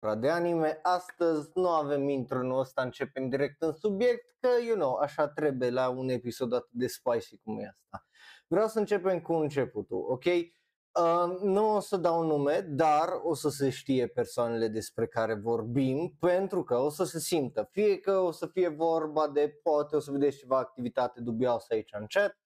ora de anime. Astăzi nu avem intro ăsta, începem direct în subiect, că, you know, așa trebuie la un episod atât de spicy cum e asta. Vreau să începem cu începutul, ok? Uh, nu o să dau nume, dar o să se știe persoanele despre care vorbim, pentru că o să se simtă. Fie că o să fie vorba de, poate o să vedeți ceva activitate dubioasă aici în chat,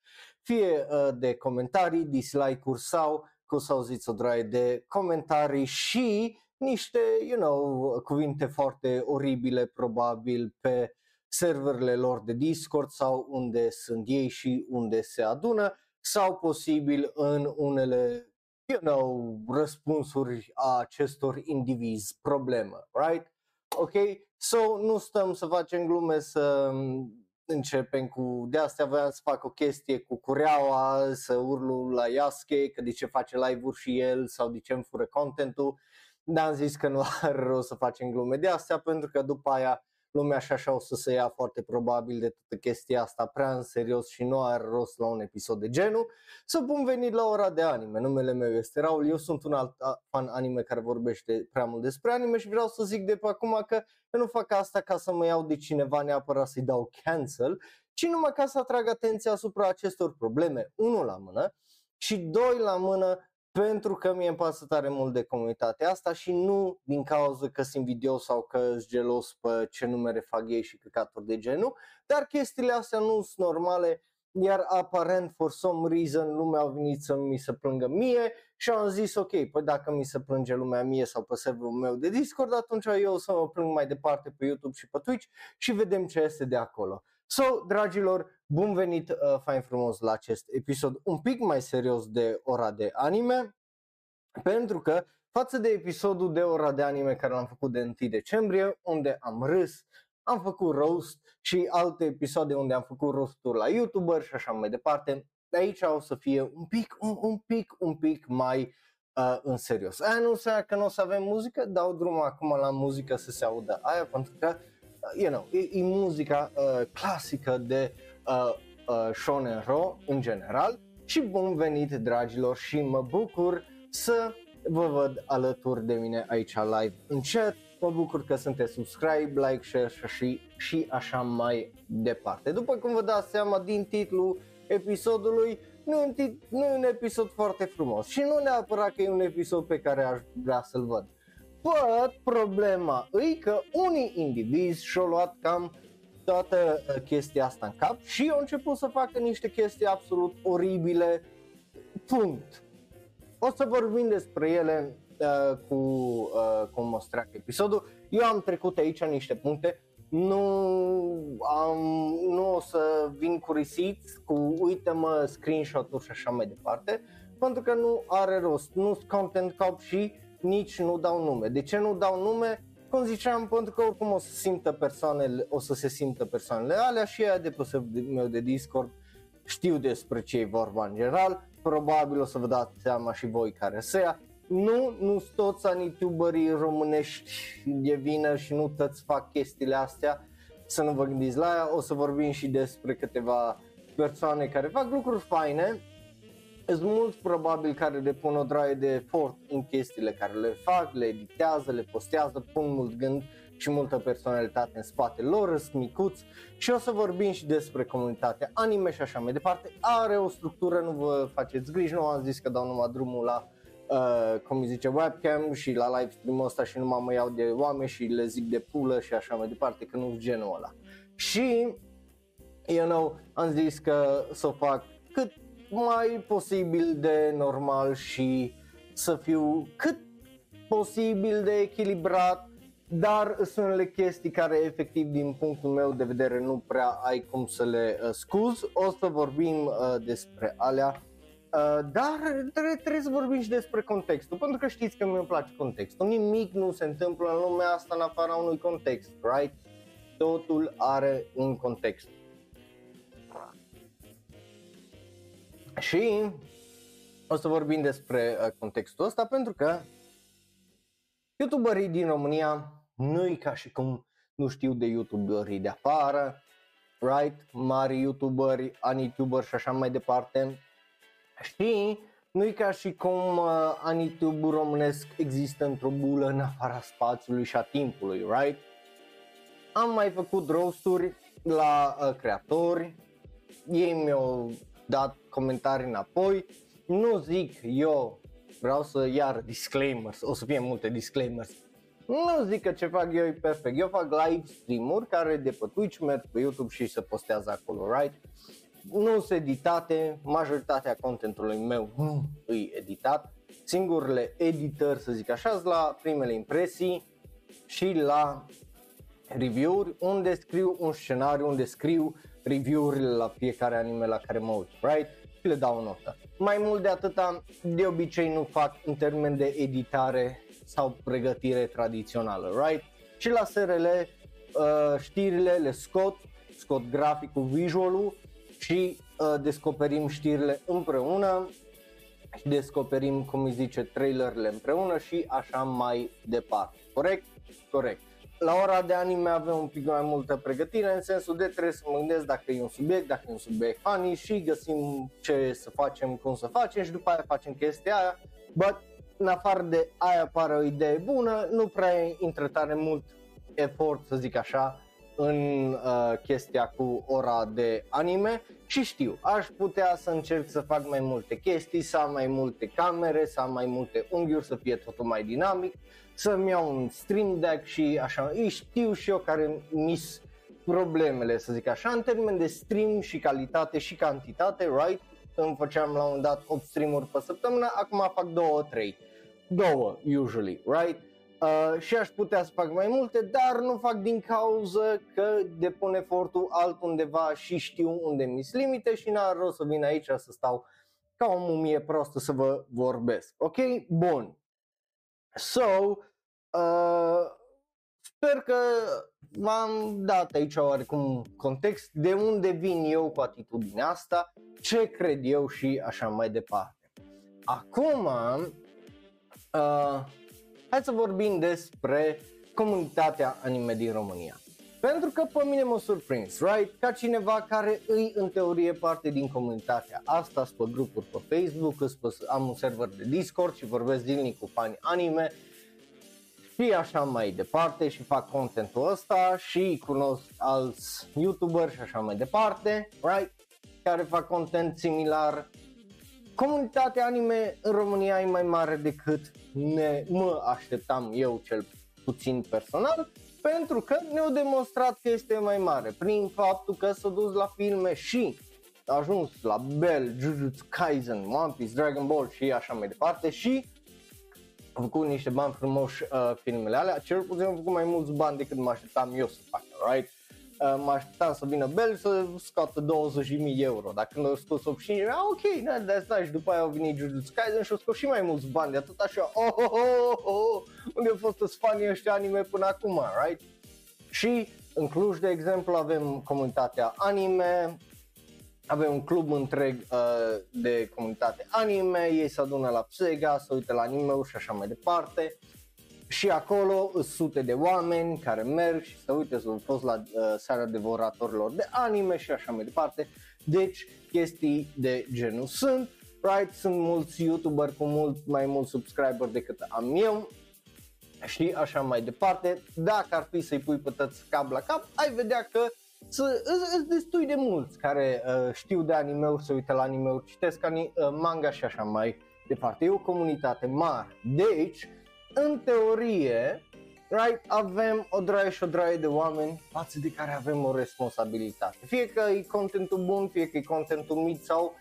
fie uh, de comentarii, dislike-uri sau că o să auziți o draie de comentarii și niște, you know, cuvinte foarte oribile probabil pe serverele lor de Discord sau unde sunt ei și unde se adună sau posibil în unele, you know, răspunsuri a acestor indivizi problemă, right? Ok? So, nu stăm să facem glume, să începem cu, de asta voiam să fac o chestie cu cureaua, să urlu la Yasuke, că de ce face live-uri și el sau de ce îmi fură contentul, dar am zis că nu are rost să facem glume de astea pentru că după aia lumea și așa o să se ia foarte probabil de toată chestia asta prea în serios și nu are rost la un episod de genul. Să bun venit la ora de anime, numele meu este Raul, eu sunt un alt fan anime care vorbește prea mult despre anime și vreau să zic de pe acum că eu nu fac asta ca să mă iau de cineva neapărat să-i dau cancel, ci numai ca să atrag atenția asupra acestor probleme, unul la mână, și doi la mână pentru că mie îmi pasă tare mult de comunitatea asta și nu din cauza că sunt invidios sau că sunt gelos pe ce numere fac ei și căcaturi de genul, dar chestiile astea nu sunt normale, iar aparent, for some reason, lumea a venit să mi se plângă mie și am zis, ok, păi dacă mi se plânge lumea mie sau pe serverul meu de Discord, atunci eu o să mă plâng mai departe pe YouTube și pe Twitch și vedem ce este de acolo. So, dragilor, bun venit uh, fain frumos la acest episod un pic mai serios de ora de anime, pentru că față de episodul de ora de anime care l-am făcut de 1 decembrie, unde am râs, am făcut roast și alte episoade unde am făcut roast la YouTuber și așa mai departe, de aici o să fie un pic, un, un pic, un pic mai uh, în serios. Aia nu înseamnă că nu o să avem muzică, dau drumul acum la muzică să se audă aia, pentru că, uh, you know, e, e muzica uh, clasică de uh, uh, Shonen Ro în general și bun venit dragilor și mă bucur să vă văd alături de mine aici live în chat. Mă bucur că sunteți subscribe, like, share și, și așa mai departe. După cum vă dați seama din titlul episodului, nu e, un tit- nu e un episod foarte frumos și nu neapărat că e un episod pe care aș vrea să-l văd. But problema e că unii indivizi și-au luat cam toată uh, chestia asta în cap și au început să facă niște chestii absolut oribile, punct. O să vorbim despre ele uh, cu uh, cum o să episodul. Eu am trecut aici niște puncte, nu, am, nu o să vin cu receipts, cu uite-mă screenshot-uri și așa mai departe, pentru că nu are rost, nu sunt content cop și nici nu dau nume. De ce nu dau nume? cum ziceam, pentru că oricum o să simtă persoanele, o să se simtă persoanele alea și aia de pe serverul meu de Discord știu despre ce e vorba în general, probabil o să vă dați seama și voi care se ia. Nu, nu toți anituberii românești de vină și nu toți fac chestiile astea, să nu vă gândiți la ea, o să vorbim și despre câteva persoane care fac lucruri faine sunt mulți probabil care depun o draie de efort în chestiile care le fac, le editează, le postează, pun mult gând și multă personalitate în spate lor, sunt micuți și o să vorbim și despre comunitatea anime și așa mai departe. Are o structură, nu vă faceți griji, nu am zis că dau numai drumul la uh, cum îi zice webcam și la live stream ăsta și nu mă iau de oameni și le zic de pulă și așa mai departe, că nu genul ăla. Și, you know, am zis că să o fac cât mai posibil de normal și să fiu cât posibil de echilibrat, dar sunt unele chestii care efectiv din punctul meu de vedere nu prea ai cum să le uh, scuz. O să vorbim uh, despre alea. Uh, dar trebuie, trebuie să vorbim și despre contextul, pentru că știți că mi-e place contextul. Nimic nu se întâmplă în lumea asta în afara unui context, right? Totul are un context. Și o să vorbim despre uh, contextul ăsta pentru că youtuberii din România nu e ca și cum nu știu de youtuberii de afară, right? Mari youtuberi, ani youtuberi și așa mai departe. Și nu e ca și cum uh, Anitube românesc există într-o bulă în afara spațiului și a timpului, right? Am mai făcut roasturi la uh, creatori, ei mi-au dat comentarii înapoi, nu zic eu, vreau să iar disclaimers, o să fie multe disclaimers, nu zic că ce fac eu e perfect, eu fac live stream-uri care de pe Twitch merg pe YouTube și se postează acolo, right? Nu sunt editate, majoritatea contentului meu nu e editat, singurele editări, să zic așa, la primele impresii și la review-uri unde scriu un scenariu, unde scriu review-urile la fiecare anime la care mă uit, right? Și le dau o notă. Mai mult de atâta, de obicei nu fac în termen de editare sau pregătire tradițională, right? Și la SRL uh, știrile le scot, scot graficul, visualul și uh, descoperim știrile împreună și descoperim, cum îi zice, trailerele împreună și așa mai departe. Corect? Corect. La ora de anime avem un pic mai multă pregătire în sensul de trebuie să mă gândesc dacă e un subiect, dacă e un subiect funny și găsim ce să facem, cum să facem și după aia facem chestia aia. But în afară de aia pare o idee bună, nu prea intră tare mult efort, să zic așa, în uh, chestia cu ora de anime și știu, aș putea să încerc să fac mai multe chestii, să am mai multe camere, să am mai multe unghiuri, să fie totul mai dinamic, să-mi iau un stream deck și așa, îi știu și eu care mis problemele, să zic așa, în termen de stream și calitate și cantitate, right? Îmi făceam la un dat 8 stream-uri pe săptămână, acum fac 2-3. Două, usually, right? Uh, și aș putea să fac mai multe, dar nu fac din cauză că depun efortul altundeva și știu unde mi limite și n-ar rost să vin aici să stau ca o mumie prostă să vă vorbesc. Ok? Bun. So, uh, sper că v-am dat aici oarecum context de unde vin eu cu atitudinea asta, ce cred eu și așa mai departe. Acum, uh, hai să vorbim despre comunitatea anime din România. Pentru că pe mine mă surprins, right? Ca cineva care îi în teorie parte din comunitatea asta, pe grupuri pe Facebook, am un server de Discord și vorbesc zilnic cu fani anime și așa mai departe și fac contentul ăsta și cunosc alți YouTuber și așa mai departe, right? Care fac content similar comunitatea anime în România e mai mare decât ne, mă așteptam eu cel puțin personal, pentru că ne-au demonstrat că este mai mare prin faptul că s-a dus la filme și a ajuns la Bell, Jujutsu Kaisen, One Piece, Dragon Ball și așa mai departe și a făcut niște bani frumoși uh, filmele alea, cel puțin au făcut mai mulți bani decât mă așteptam eu să facă, right? Uh, mă așteptam să vină Bell să scoată 20.000 euro. Dacă nu au scos 85, ah, ok, that's nice. Și după aia au venit Jujutsu Kaisen și au scos și mai mulți bani de atât așa. Oh, oh, oh, oh, unde au fost fanii ăștia anime până acum, right? Și în Cluj, de exemplu, avem comunitatea anime, avem un club întreg uh, de comunitate anime, ei se adună la Psega, se uită la anime și așa mai departe și acolo sunt sute de oameni care merg și se uită, sunt fost la uh, seara devoratorilor de anime și așa mai departe. Deci chestii de genul sunt, right? Sunt mulți YouTuber cu mult mai mulți subscriber decât am eu și așa mai departe. Dacă ar fi să-i pui pe tăți cap la cap, ai vedea că sunt destui de mulți care uh, știu de anime-uri, se uită la anime-uri, citesc ani, uh, manga și așa mai departe. E o comunitate mare. Deci, în teorie, right, avem o draie și o draie de oameni față de care avem o responsabilitate. Fie că e contentul bun, fie că e contentul mic sau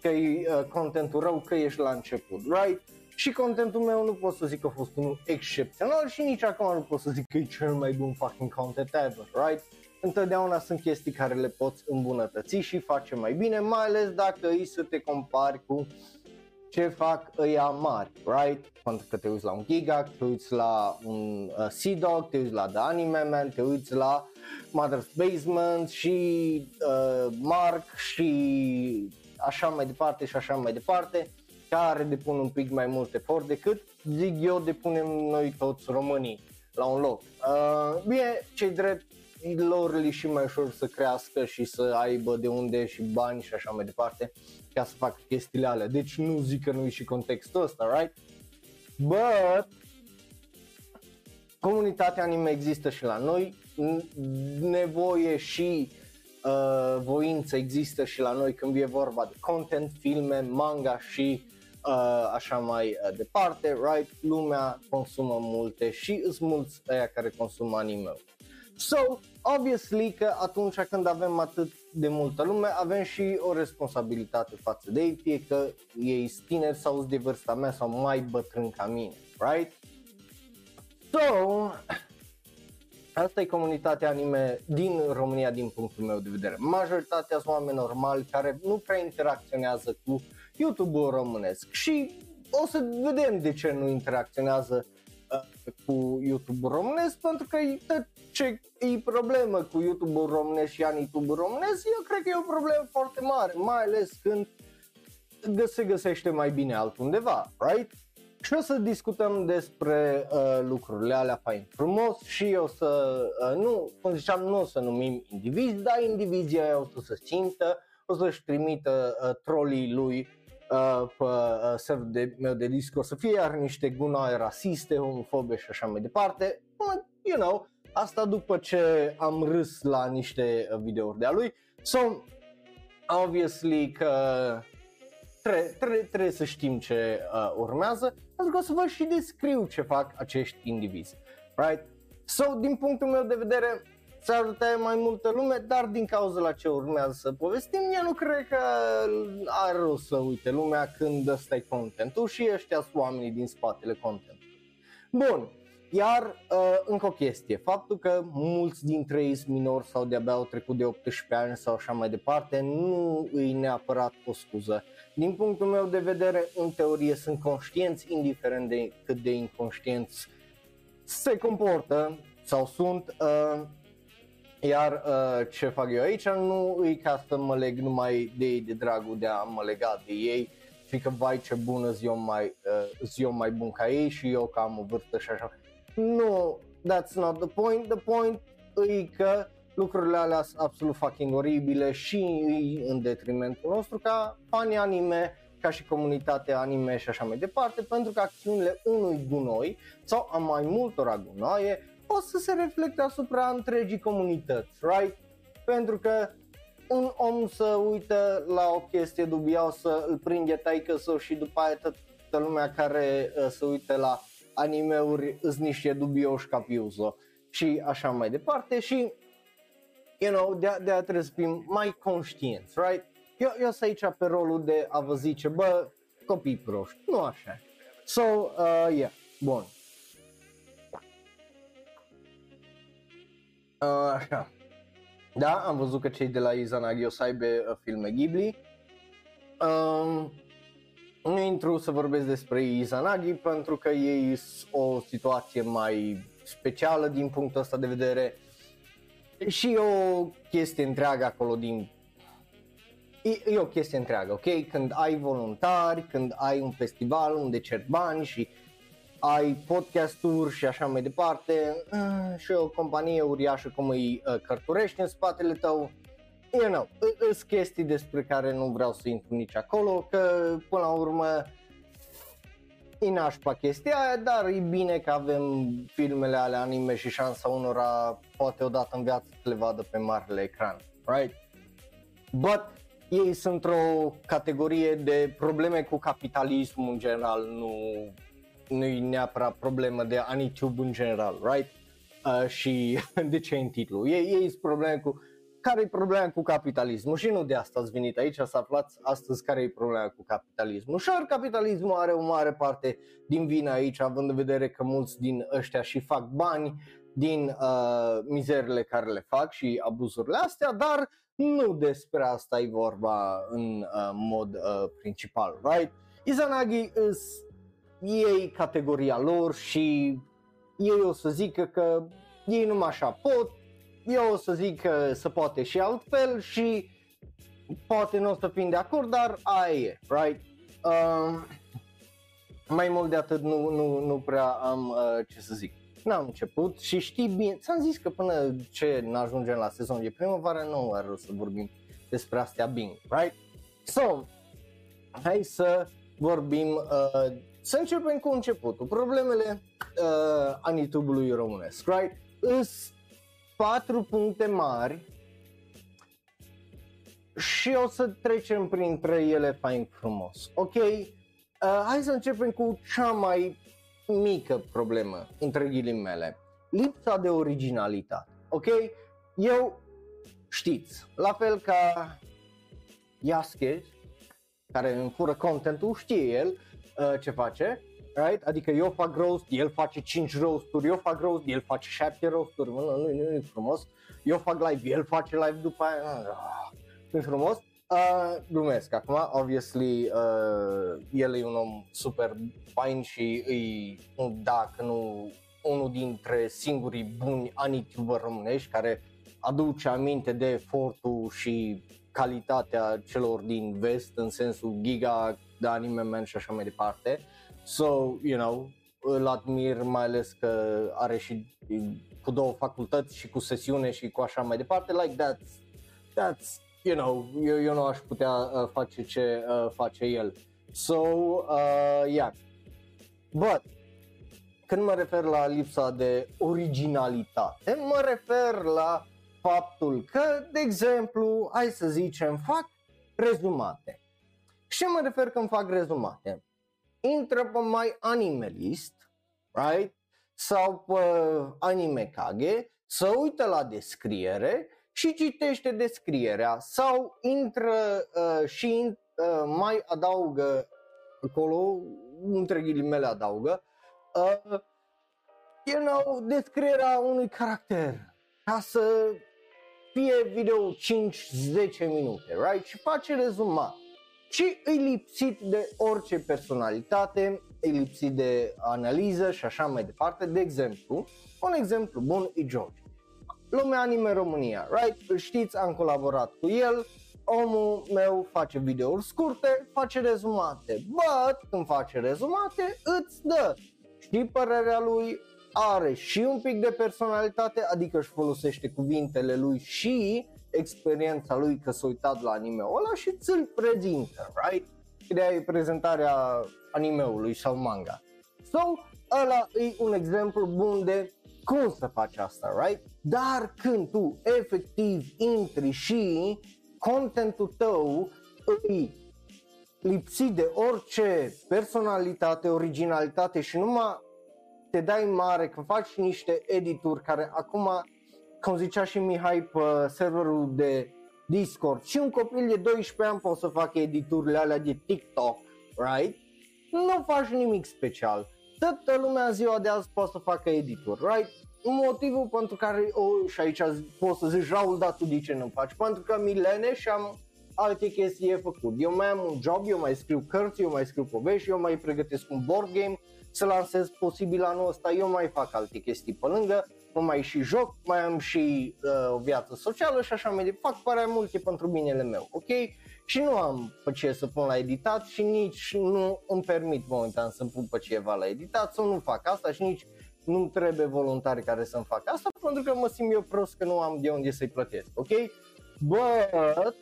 că e uh, contentul rău, că ești la început, right? Și contentul meu nu pot să zic că a fost unul excepțional și nici acum nu pot să zic că e cel mai bun fucking content ever, right? Întotdeauna sunt chestii care le poți îmbunătăți și face mai bine, mai ales dacă îi să te compari cu ce fac ăia mari, right? Pentru că te uiți la un Giga, te uiți la un uh, Sea Dog, te uiți la The Anime Man, te uiți la Mother's Basement și uh, Mark și așa mai departe și așa mai departe, care depun un pic mai mult efort decât, zic eu, depunem noi toți românii la un loc. Uh, bine, cei drept, lor li și mai ușor să crească și să aibă de unde și bani și așa mai departe ca să facă chestiile alea, deci nu zic că nu e și contextul ăsta, right? But comunitatea anime există și la noi, nevoie și uh, voință există și la noi când e vorba de content, filme, manga și uh, așa mai uh, departe, right? Lumea consumă multe și sunt mulți aia care consumă anime So, obviously că atunci când avem atât de multă lume, avem și o responsabilitate față de ei, fie că ei sunt tineri sau sunt de vârsta mea sau mai bătrân ca mine, right? So, asta e comunitatea anime din România din punctul meu de vedere. Majoritatea sunt oameni normali care nu prea interacționează cu YouTube-ul românesc și o să vedem de ce nu interacționează uh, cu YouTube-ul românesc, pentru că ce e problemă cu YouTube-ul românesc și YouTube-ul românesc, eu cred că e o problemă foarte mare, mai ales când se găsește mai bine altundeva, right? Și o să discutăm despre uh, lucrurile alea fain frumos și o să, uh, nu, cum ziceam, nu o să numim indivizi, dar indivizia aia o să se simtă, o să-și trimită uh, trolii lui uh, pe uh, serverul de, meu de disco să fie iar niște gunoaie rasiste, homofobe și așa mai departe. You know, asta după ce am râs la niște uh, videouri de-a lui. So, obviously că trebuie, trebuie, trebuie să știm ce uh, urmează, pentru că o să vă și descriu ce fac acești indivizi. Right? So, din punctul meu de vedere, s-ar mai multă lume, dar din cauza la ce urmează să povestim, eu nu cred că are rost să uite lumea când ăsta e contentul și ăștia sunt oamenii din spatele contentului. Bun, iar uh, încă o chestie, faptul că mulți dintre ei sunt minori sau de-abia au trecut de 18 ani sau așa mai departe, nu îi neapărat o scuză. Din punctul meu de vedere, în teorie sunt conștienți, indiferent de cât de inconștienți se comportă sau sunt, uh, iar uh, ce fac eu aici nu e ca să mă leg numai de ei de dragul de a mă lega de ei, și că vai ce bună zi mai, uh, zi mai bun ca ei și eu că am o vârstă și așa. Nu, that's not the point. The point e că lucrurile alea sunt absolut fucking oribile și în detrimentul nostru ca fani anime, ca și comunitatea anime și așa mai departe, pentru că acțiunile unui gunoi sau a mai multora gunoaie o să se reflecte asupra întregii comunități, right? Pentru că un om să uită la o chestie dubioasă, îl prinde taică sau și după aia toată lumea care uh, se uită la animeuri îs niște dubioși ca Piuso și așa mai departe și you know, de, de a trebuie să fim mai conștienți, right? Eu, eu sunt aici pe rolul de a vă zice, bă, copii proști, nu așa. So, uh, yeah, bun. Așa. Da, am văzut că cei de la Izanagi o să aibă uh, filme Ghibli. Um, nu intru să vorbesc despre Izanagi pentru că ei sunt o situație mai specială din punctul ăsta de vedere și o chestie întreagă acolo din e, e o chestie întreagă, ok? Când ai voluntari, când ai un festival unde cer bani și ai podcasturi și așa mai departe uh, și o companie uriașă cum îi uh, cărturești în spatele tău, you know, sunt chestii despre care nu vreau să intru nici acolo, că până la urmă e nașpa chestia aia, dar e bine că avem filmele ale anime și șansa unora poate odată în viață să le vadă pe marele ecran, right? But ei sunt într-o categorie de probleme cu capitalismul în general, nu, nu e neapărat problemă de Anitube în general, right? Uh, și de ce în titlu? Ei, ei sunt probleme cu care e problema cu capitalismul și nu de asta ați venit aici să aflați astăzi care e problema cu capitalismul. Și capitalismul are o mare parte din vină aici, având în vedere că mulți din ăștia și fac bani din uh, mizerile care le fac și abuzurile astea, dar nu despre asta e vorba în uh, mod uh, principal, right? Izanagi is ei categoria lor și ei o să zică că ei numai așa pot, eu o să zic că se poate și altfel și poate nu o să fim de acord, dar aia e, right? Uh, mai mult de atât nu, nu, nu prea am uh, ce să zic. N-am început și știi bine, ți-am zis că până ce ne ajungem la sezon de primăvară nu are să vorbim despre astea bine, right? So, hai să vorbim, uh, să începem cu începutul. Problemele uh, anitubului românesc, right? Îs patru puncte mari și o să trecem printre ele fain frumos. Ok? Uh, hai să începem cu cea mai mică problemă, între ghilimele. Lipsa de originalitate. Ok? Eu știți, la fel ca Iaske, care îmi fură contentul, știe el uh, ce face, right? Adică eu fac roast, el face 5 roasturi, eu fac roast, el face 7 roasturi, nu, nu, nu, nu frumos. Eu fac live, el face live după aia, nu frumos. Uh, glumesc acum, obviously uh, el e un om super fain și îi, dacă nu unul dintre singurii buni anituber românești care aduce aminte de efortul și calitatea celor din vest în sensul giga de anime man și așa mai departe. So, you know, îl admir mai ales că are și cu două facultăți și cu sesiune și cu așa mai departe. Like that's, that's you know, eu, eu nu aș putea uh, face ce uh, face el. So, uh, yeah. But, când mă refer la lipsa de originalitate, mă refer la faptul că, de exemplu, hai să zicem, fac rezumate. Și mă refer când fac rezumate? Intră pe My Anime List, right? Sau pe Anime Kage, să uită la descriere și citește descrierea sau intră uh, și uh, mai adaugă acolo, între ghilimele adaugă, uh, you know, descrierea unui caracter ca să fie video 5-10 minute, right? Și face rezumat. Și îi lipsit de orice personalitate, îi lipsit de analiză și așa mai departe. De exemplu, un exemplu bun e George. Lumea Anime România, right? Îl știți, am colaborat cu el, omul meu face videouri scurte, face rezumate, but când face rezumate îți dă și părerea lui, are și un pic de personalitate, adică își folosește cuvintele lui și experiența lui că s-a uitat la anime-ul ăla și ți-l prezintă, right? Ideea e prezentarea animeului sau manga. So, ăla e un exemplu bun de cum să faci asta, right? Dar când tu efectiv intri și contentul tău îi lipsit de orice personalitate, originalitate și numai te dai mare, că faci niște edituri care acum, cum zicea și Mihai pe serverul de Discord, și un copil de 12 ani poate să facă editurile alea de TikTok, right? Nu faci nimic special. Toată lumea ziua de azi poate să facă edituri, right? Motivul pentru care, oh, și aici poți să zici, Raul, dar tu de ce nu faci? Pentru că milene și am alte chestii e făcut. Eu mai am un job, eu mai scriu cărți, eu mai scriu povești, eu mai pregătesc un board game, să lansez posibil anul ăsta, eu mai fac alte chestii pe lângă, mă mai și joc, mai am și uh, o viață socială și așa mai departe, fac pare multe pentru binele meu, ok? Și nu am pe ce să pun la editat și nici nu îmi permit momentan să pun pe ceva la editat sau nu fac asta și nici nu trebuie voluntari care să-mi facă asta pentru că mă simt eu prost că nu am de unde să-i plătesc, ok? But,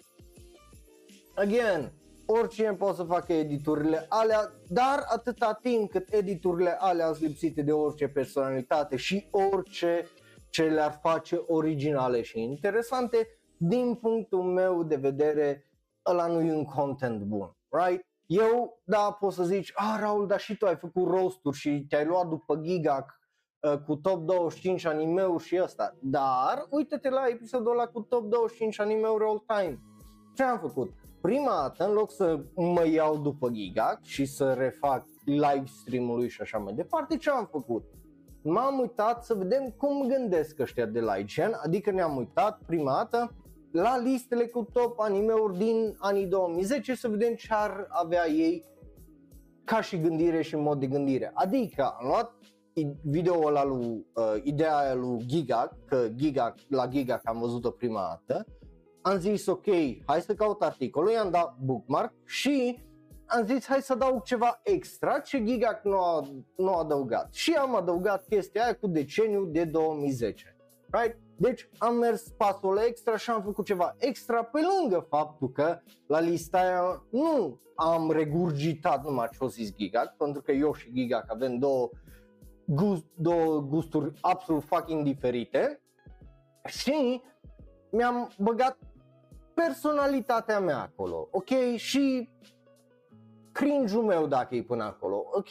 again, oricine poate să facă editurile alea, dar atâta timp cât editurile alea sunt lipsite de orice personalitate și orice ce le-ar face originale și interesante, din punctul meu de vedere, ăla nu e un content bun, right? Eu, da, poți să zici, a, Raul, dar și tu ai făcut rosturi și te-ai luat după Gigac uh, cu top 25 anime-uri și ăsta, dar uite-te la episodul ăla cu top 25 anime-uri all time. Ce am făcut? Prima dată, în loc să mă iau după Giga și să refac live stream-ului și așa mai departe, ce am făcut? M-am uitat să vedem cum gândesc ăștia de la IGN, adică ne-am uitat prima dată la listele cu top anime-uri din anii 2010 să vedem ce ar avea ei ca și gândire și mod de gândire. Adică am luat video ăla lui, uh, ideea aia lui Giga, că Giga, la Giga am văzut-o prima dată, am zis ok, hai să caut articolul, i-am dat bookmark și am zis hai să dau ceva extra ce Gigac nu a, nu a adăugat și am adăugat chestia aia cu deceniu de 2010. right? Deci am mers pasul extra și am făcut ceva extra pe lângă faptul că la lista aia nu am regurgitat numai ce o zis Giga, pentru că eu și Giga avem două, gust, două gusturi absolut fucking diferite și mi-am băgat personalitatea mea acolo, ok? Și cringe-ul meu dacă e până acolo, ok?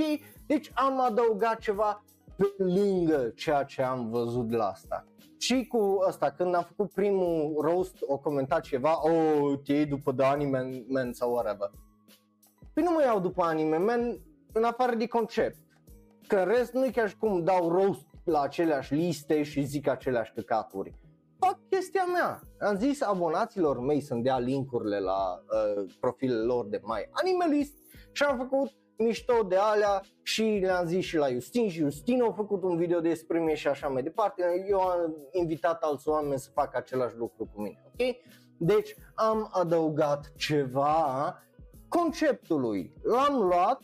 Deci am adăugat ceva pe lângă ceea ce am văzut la asta. Și cu asta, când am făcut primul roast, o comentat ceva, oh, te iei după The Anime Man sau whatever. Păi nu mă iau după Anime Man în afară de concept. Că în rest nu e chiar și cum dau roast la aceleași liste și zic aceleași căcaturi. Fac chestia mea. Am zis abonaților mei să-mi dea linkurile la uh, profilele lor de mai animalist și am făcut mișto de alea și le-am zis și la Justin și Justin a făcut un video despre mine și așa mai departe. Eu am invitat alți oameni să facă același lucru cu mine, ok? Deci am adăugat ceva conceptului. L-am luat,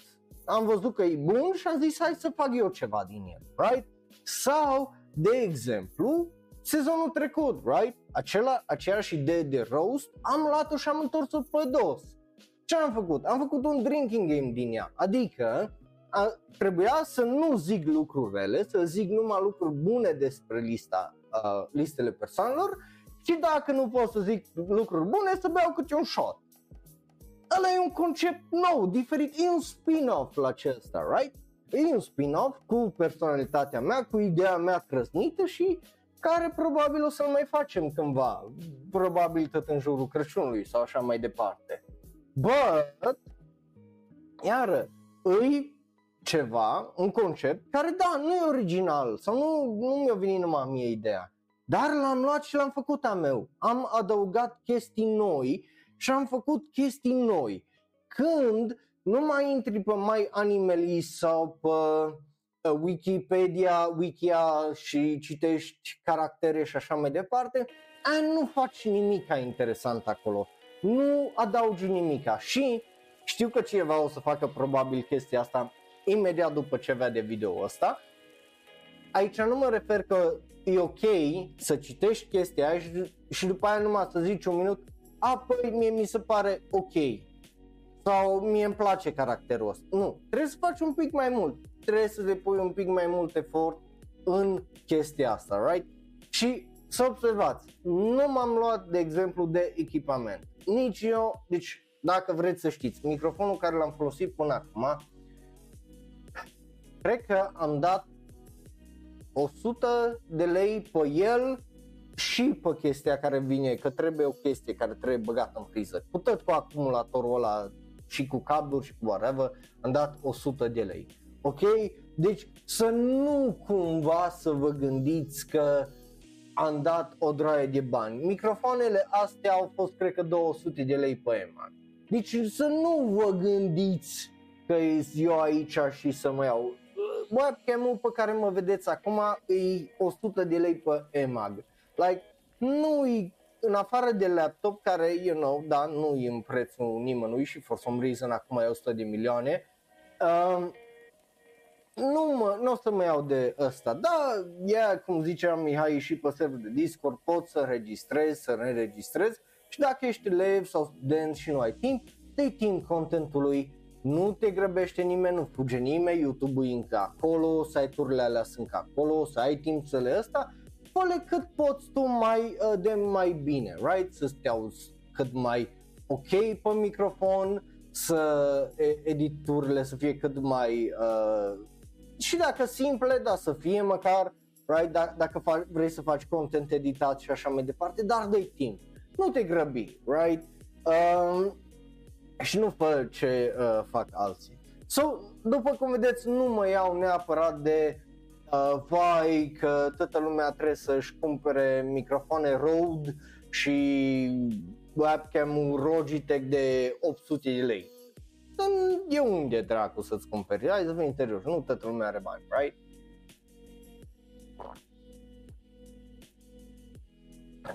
am văzut că e bun și am zis hai să fac eu ceva din el, right? Sau, de exemplu, sezonul trecut, right? Acela, aceeași idee de roast, am luat-o și am întors-o pe dos ce am făcut? Am făcut un drinking game din ea, adică a, trebuia să nu zic lucruri rele, să zic numai lucruri bune despre lista, uh, listele persoanelor și dacă nu pot să zic lucruri bune, să beau câte un shot. Ăla e un concept nou, diferit, e un spin-off la acesta, right? E un spin-off cu personalitatea mea, cu ideea mea trăsnită și care probabil o să-l mai facem cândva, probabil tot în jurul Crăciunului sau așa mai departe. But, iară, îi ceva, un concept care da, nu e original sau nu, nu mi-a venit numai mie ideea. Dar l-am luat și l-am făcut a meu. Am adăugat chestii noi și am făcut chestii noi. Când nu mai intri pe mai animalist sau pe uh, Wikipedia, Wikia și citești caractere și așa mai departe, nu faci nimic interesant acolo nu adaugi nimica și știu că cineva o să facă probabil chestia asta imediat după ce vede video ăsta. Aici nu mă refer că e ok să citești chestia aia și, și după aia numai să zici un minut, a, păi mie mi se pare ok sau mie îmi place caracterul ăsta. Nu, trebuie să faci un pic mai mult, trebuie să depui un pic mai mult efort în chestia asta, right? Și să observați, nu m-am luat de exemplu de echipament nici eu, deci dacă vreți să știți, microfonul care l-am folosit până acum, cred că am dat 100 de lei pe el și pe chestia care vine, că trebuie o chestie care trebuie băgată în priză. Cu tot cu acumulatorul ăla și cu cabluri și cu whatever, am dat 100 de lei. Ok? Deci să nu cumva să vă gândiți că am dat o droaie de bani. Microfoanele astea au fost cred că 200 de lei pe EMAG. Deci să nu vă gândiți că e eu aici și să mă iau. Webcam-ul pe care mă vedeți acum e 100 de lei pe EMAG. Like, nu e în afară de laptop care, you know, da, nu e în prețul nimănui și for some reason acum e 100 de milioane, um, nu, mă, nu o să mă iau de ăsta. Da, ea, cum ziceam Mihai, și pe server de Discord, pot să registrezi, să înregistrezi și dacă ești elev sau student și nu ai timp, dă timp contentului, nu te grăbește nimeni, nu fuge nimeni, YouTube-ul e încă acolo, site-urile alea sunt acolo, să ai timp să le ăsta, fă cât poți tu mai uh, de mai bine, right? Să te auzi cât mai ok pe microfon, să editurile să fie cât mai uh, și dacă simple, da, să fie măcar, right, d- dacă faci, vrei să faci content editat și așa mai departe, dar dă timp. Nu te grăbi, right? Um, și nu fă ce uh, fac alții. So, după cum vedeți, nu mă iau neapărat de uh, vai că toată lumea trebuie să-și cumpere microfoane Rode și webcam-ul Logitech de 800 de lei e unde dracu să-ți cumperi, hai să fii interior, nu toată lumea are bani, right?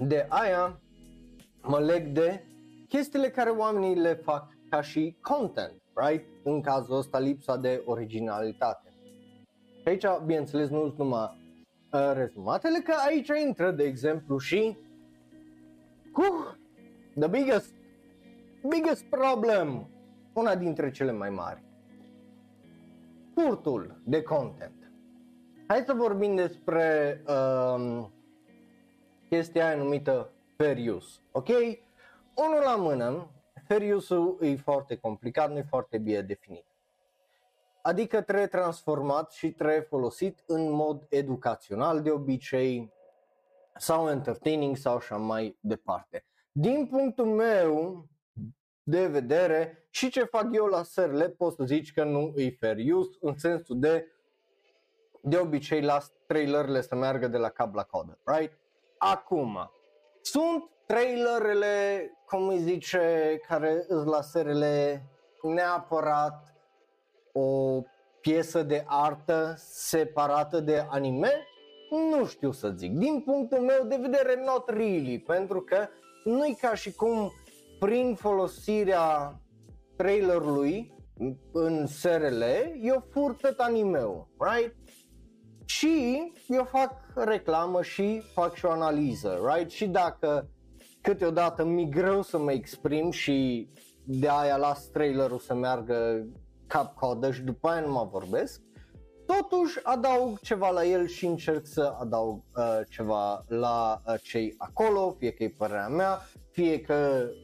De aia mă leg de chestiile care oamenii le fac ca și content, right? În cazul ăsta lipsa de originalitate. Și aici, bineînțeles, nu sunt numai uh, rezumatele că aici intră, de exemplu, și uh, the biggest, biggest problem, una dintre cele mai mari. Furtul de content. Hai să vorbim despre um, chestia aia numită fair use, ok? Unul la mână, fair use-ul e foarte complicat, nu e foarte bine definit. Adică trebuie transformat și trebuie folosit în mod educațional de obicei sau entertaining sau așa mai departe. Din punctul meu de vedere și ce fac eu la serle poți să zici că nu e fair use în sensul de de obicei las trailerele să meargă de la cap la codă, right? Acum, sunt trailerele, cum îi zice, care îți la serele neapărat o piesă de artă separată de anime? Nu știu să zic. Din punctul meu de vedere, not really, pentru că nu-i ca și cum prin folosirea trailerului în SRL, eu fur tot anime right? Și eu fac reclamă și fac și o analiză, right? Și dacă câteodată mi greu să mă exprim și de aia las trailerul să meargă cap codă și după aia nu mă vorbesc, totuși adaug ceva la el și încerc să adaug uh, ceva la uh, cei acolo, fie că e părerea mea, fie că ai,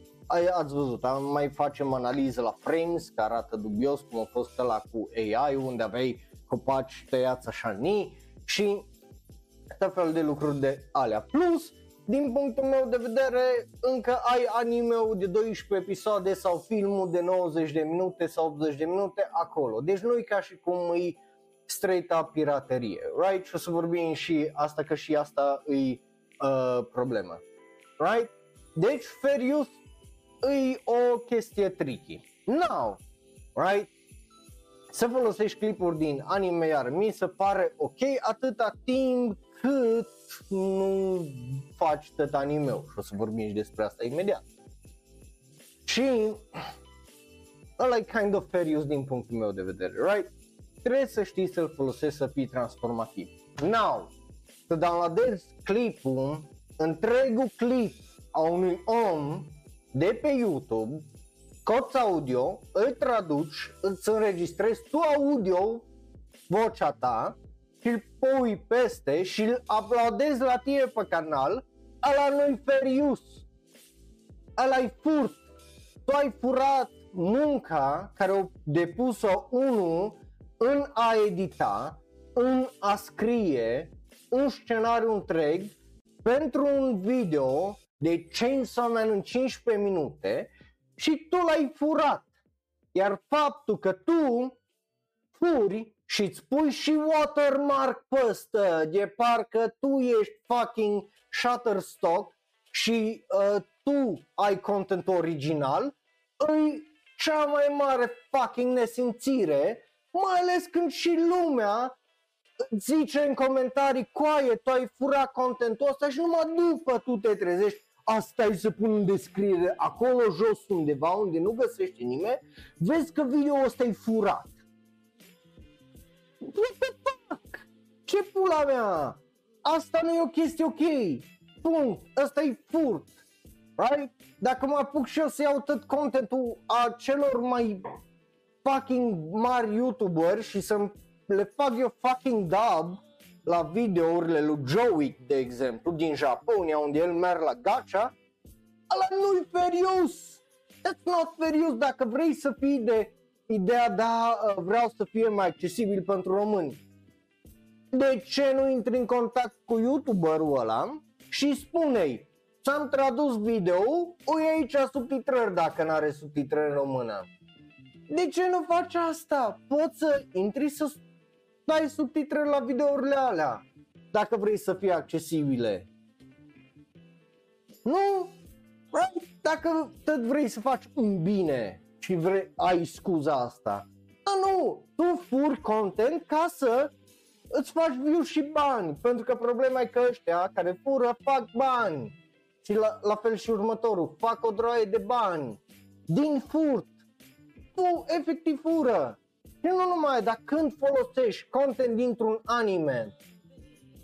ați văzut, am, mai facem analiză la frames, care arată dubios, cum a fost ăla cu AI, unde aveai copaci tăiați așa ni și tot fel de lucruri de alea. Plus, din punctul meu de vedere, încă ai anime-ul de 12 episoade sau filmul de 90 de minute sau 80 de minute acolo. Deci nu e ca și cum e straight up piraterie, right? Și o să vorbim și asta că și asta e uh, problema, right? Deci fair use e o chestie tricky. Now, right? Să folosești clipuri din anime iar mi se pare ok atâta timp cât nu faci tot anime și o să vorbim și despre asta imediat. Și ăla e kind of fair use din punctul meu de vedere, right? Trebuie să știi să-l folosești să fii transformativ. Now, să downloadezi clipul, întregul clip a unui om de pe YouTube, coți audio, îl traduci, îți înregistrezi tu audio, vocea ta și îl pui peste și îl uploadezi la tine pe canal, ăla nu-i fair use. ăla e furt. Tu ai furat munca care o depus-o unul în a edita, în a scrie un scenariu întreg pentru un video de Chainsaw Man în 15 minute și tu l-ai furat. Iar faptul că tu furi și îți pui și watermark pe ăsta, de parcă tu ești fucking Shutterstock și uh, tu ai content original, îi cea mai mare fucking nesimțire, mai ales când și lumea zice în comentarii, coaie, tu ai furat contentul ăsta și numai după tu te trezești asta e să pun în descriere, acolo jos undeva unde nu găsește nimeni, vezi că video ăsta e furat. What the fuck? Ce pula mea? Asta nu e o chestie ok. Punct. Asta e furt. Right? Dacă mă apuc și eu să iau tot contentul a celor mai fucking mari YouTuberi și să le fac eu fucking dub la videourile lui Joey, de exemplu, din Japonia, unde el merge la gacha, ăla nu-i ferios. That's not ferios dacă vrei să fii de ideea, da, vreau să fie mai accesibil pentru români. De ce nu intri în contact cu youtuberul ăla și spune-i, ți-am tradus video, o iei aici subtitrări dacă n-are subtitrări în română. De ce nu faci asta? Poți să intri să dai subtitrări la videourile alea, dacă vrei să fie accesibile. Nu? Dacă tot vrei să faci un bine și vrei, ai scuza asta. Dar nu, tu furi content ca să îți faci view și bani, pentru că problema e că ăștia care fură fac bani. Și la, la fel și următorul, fac o droaie de bani din furt. Tu efectiv fură. Și nu numai, dar când folosești content dintr-un anime,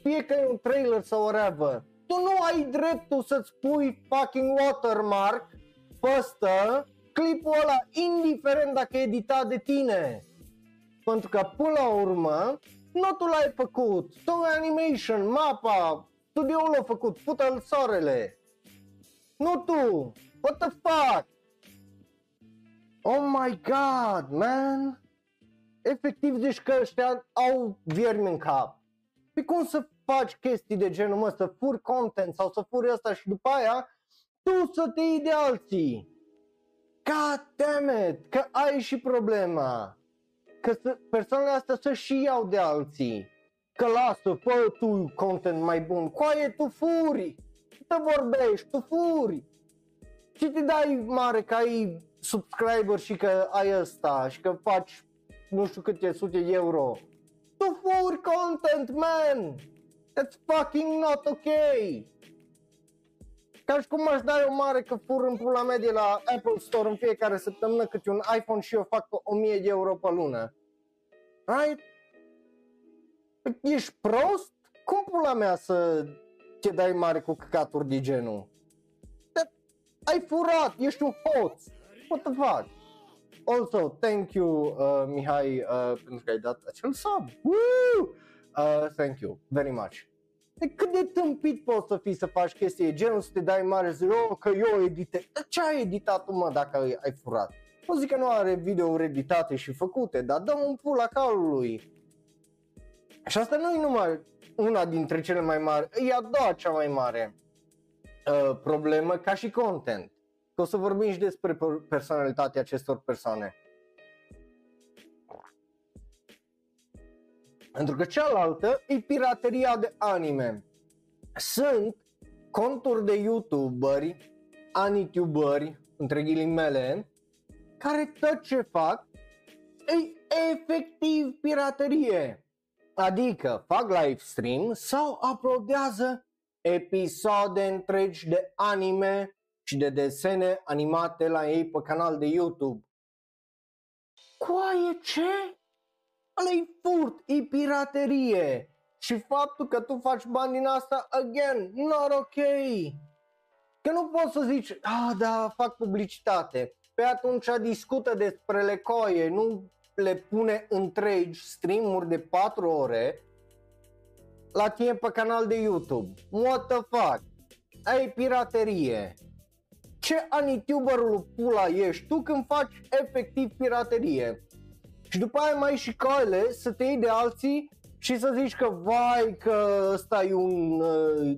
fie că e un trailer sau whatever, tu nu ai dreptul să-ți pui fucking watermark păstă clipul ăla, indiferent dacă e editat de tine. Pentru că până la urmă, nu tu l-ai făcut, Story Animation, mapa, studioul l-a făcut, pută-l soarele. Nu tu, what the fuck? Oh my god, man! Efectiv, deci că ăștia au viermi în cap. Pe cum să faci chestii de genul ăsta, să furi content sau să furi asta și după aia tu să te iei de alții. God damn it, că ai și problema. Că să, persoanele astea să și iau de alții. Că lasă, fă tu content mai bun. Coaie, tu furi. Te vorbești, tu furi. Și te dai mare că ai subscriber și că ai ăsta și că faci nu știu câte sute de euro. Tu furi content, man! That's fucking not okay! Ca și cum aș da eu mare că fur în pula mea de la Apple Store în fiecare săptămână câte un iPhone și eu fac 1000 de euro pe lună. Right? Păi ești prost? Cum pula mea să te dai mare cu căcaturi de genul? That, ai furat, ești un hoț. What the fuck? Also, thank you, uh, Mihai, uh, pentru că ai dat acel sub. Woo! Uh, thank you very much. De cât de tâmpit poți să fii să faci chestii genul să te dai mare zi, oh, că eu editez. Dar ce ai editat tu, mă, dacă ai, ai furat? Nu zic că nu are video editate și făcute, dar dă un pul la calului. Și asta nu e numai una dintre cele mai mari, e a doua cea mai mare uh, problemă ca și content. Că o să vorbim și despre personalitatea acestor persoane. Pentru că cealaltă e pirateria de anime. Sunt conturi de youtuberi, anituberi, între ghilimele, care tot ce fac e efectiv piraterie. Adică fac live stream sau uploadează episoade întregi de anime și de desene animate la ei pe canal de YouTube. Coaie ce? Ăla e furt, e piraterie. Și faptul că tu faci bani din asta, again, not ok. Că nu poți să zici, ah, da, fac publicitate. Pe atunci discută despre lecoie, nu le pune întregi streamuri de 4 ore la tine pe canal de YouTube. What the fuck? Ai piraterie. Ce anituberul pula ești tu când faci efectiv piraterie? Și după aia mai și cale să te iei de alții și să zici că vai că ăsta e un uh,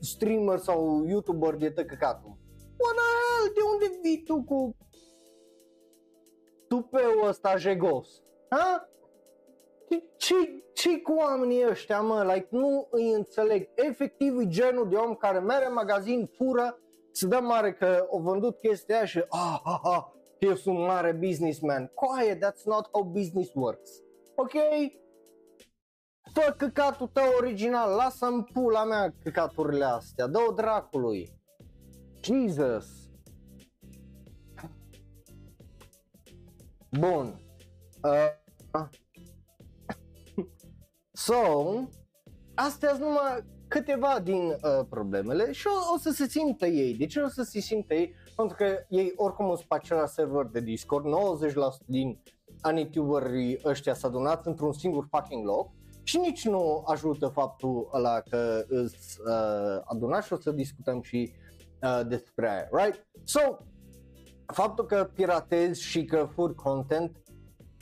streamer sau youtuber de tăcăcatul. What the hell? De unde vii tu cu tupeul ăsta jegos? Ha? ce, ce cu oamenii ăștia, mă? Like, nu îi înțeleg. Efectiv e genul de om care merge în magazin, fură, se dă mare că au vândut chestia și ah, ah, ah, eu sunt mare businessman. Quiet, that's not how business works. Ok? Fă căcatul tău original, lasă-mi pula mea căcaturile astea, dă-o dracului. Jesus. Bun. Uh. So, astea sunt numai câteva din uh, problemele și o, o să se simtă ei. De ce o să se simtă ei? pentru că ei oricum sunt pe același server de Discord, 90% din anituberii ăștia s-a adunat într-un singur fucking loc și nici nu ajută faptul ăla că îți uh, adunat și o să discutăm și uh, despre aia, right? So, faptul că piratezi și că fur content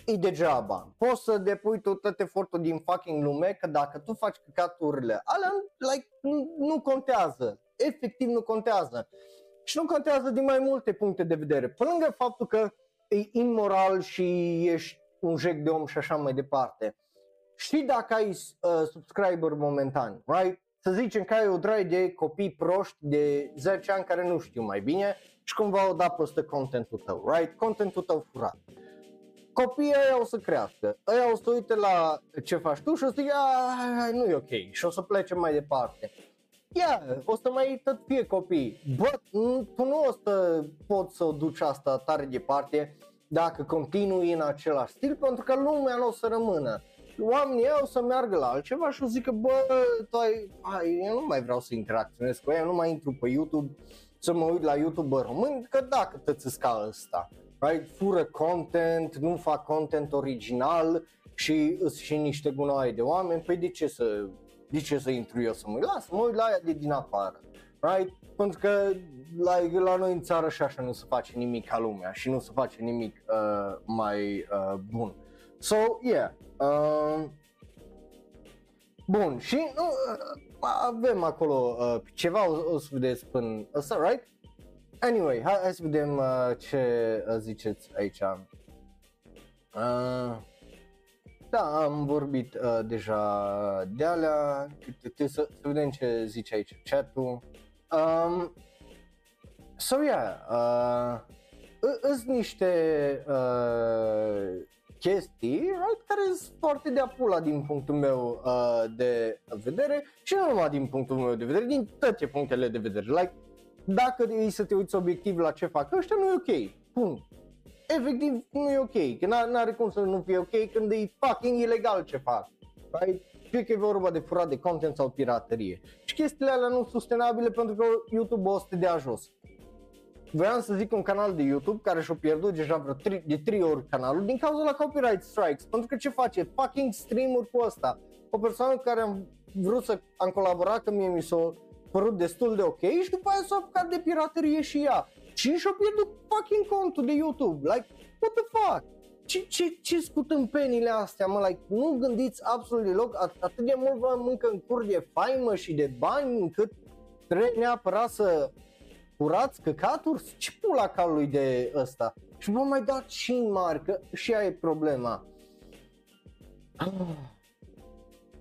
e degeaba. Poți să depui tot efortul din fucking lume că dacă tu faci căcaturile alea, like, nu, nu contează. Efectiv nu contează. Și nu contează din mai multe puncte de vedere. Pe lângă faptul că e imoral și ești un jec de om și așa mai departe. Și dacă ai uh, subscriber momentan, right? Să zicem că ai o drag de copii proști de 10 ani care nu știu mai bine și cumva o da prostă contentul tău, right? Contentul tău furat. Copiii ăia o să crească, ăia o să uite la ce faci tu și o să zic, nu e ok și o să plece mai departe yeah, o să mai tot fie copii. Bă, tu nu o să poți să o duci asta tare departe dacă continui în același stil, pentru că lumea nu o să rămână. oamenii au să meargă la altceva și o zică, bă, tu ai, ai, eu nu mai vreau să interacționez cu ei, eu nu mai intru pe YouTube să mă uit la YouTube român, că dacă te ca ăsta, right? fură content, nu fac content original și îs și niște gunoaie de oameni, păi de ce să, de ce să intru eu să mă uit? Lasă, mă uit la aia de din afară, right? Pentru că la, la noi în țară și așa nu se face nimic ca lumea și nu se face nimic uh, mai uh, bun. So, yeah. Uh, bun, și uh, avem acolo uh, ceva, o, o să vedeți până ăsta, right? Anyway, hai, hai să vedem uh, ce uh, ziceți aici. Uh, da, am vorbit uh, deja de alea, să, să vedem ce zice aici chat-ul. Um, so, yeah, uh, sunt niște uh, chestii right, care sunt foarte de apula din punctul meu uh, de vedere și nu numai din punctul meu de vedere, din toate punctele de vedere. Like, dacă e să te uiți obiectiv la ce fac ăștia, nu e ok. Pun. Efectiv, nu e ok. Că n-are cum să nu fie ok când e fucking ilegal ce fac. Right? Fie că e vorba de furat de content sau piraterie. Și chestiile alea nu sunt sustenabile pentru că YouTube o să te dea jos vreau să zic un canal de YouTube care și-a pierdut deja vreo tri, de 3 ori canalul din cauza la copyright strikes. Pentru că ce face? Fucking stream-uri cu asta. O persoană cu care am vrut să am colaborat, că mie mi s-a părut destul de ok și după aia s-a apucat de piraterie și ea. Și și-a pierdut fucking contul de YouTube. Like, what the fuck? Ce, ce, ce scutâmpenile astea, mă, like, nu gândiți absolut deloc, at- atât de mult vă mâncă în cur de faimă și de bani încât trebuie neapărat să furați căcaturi? Ce pula calului de ăsta? Și vă mai dați și mari, că și aia e problema.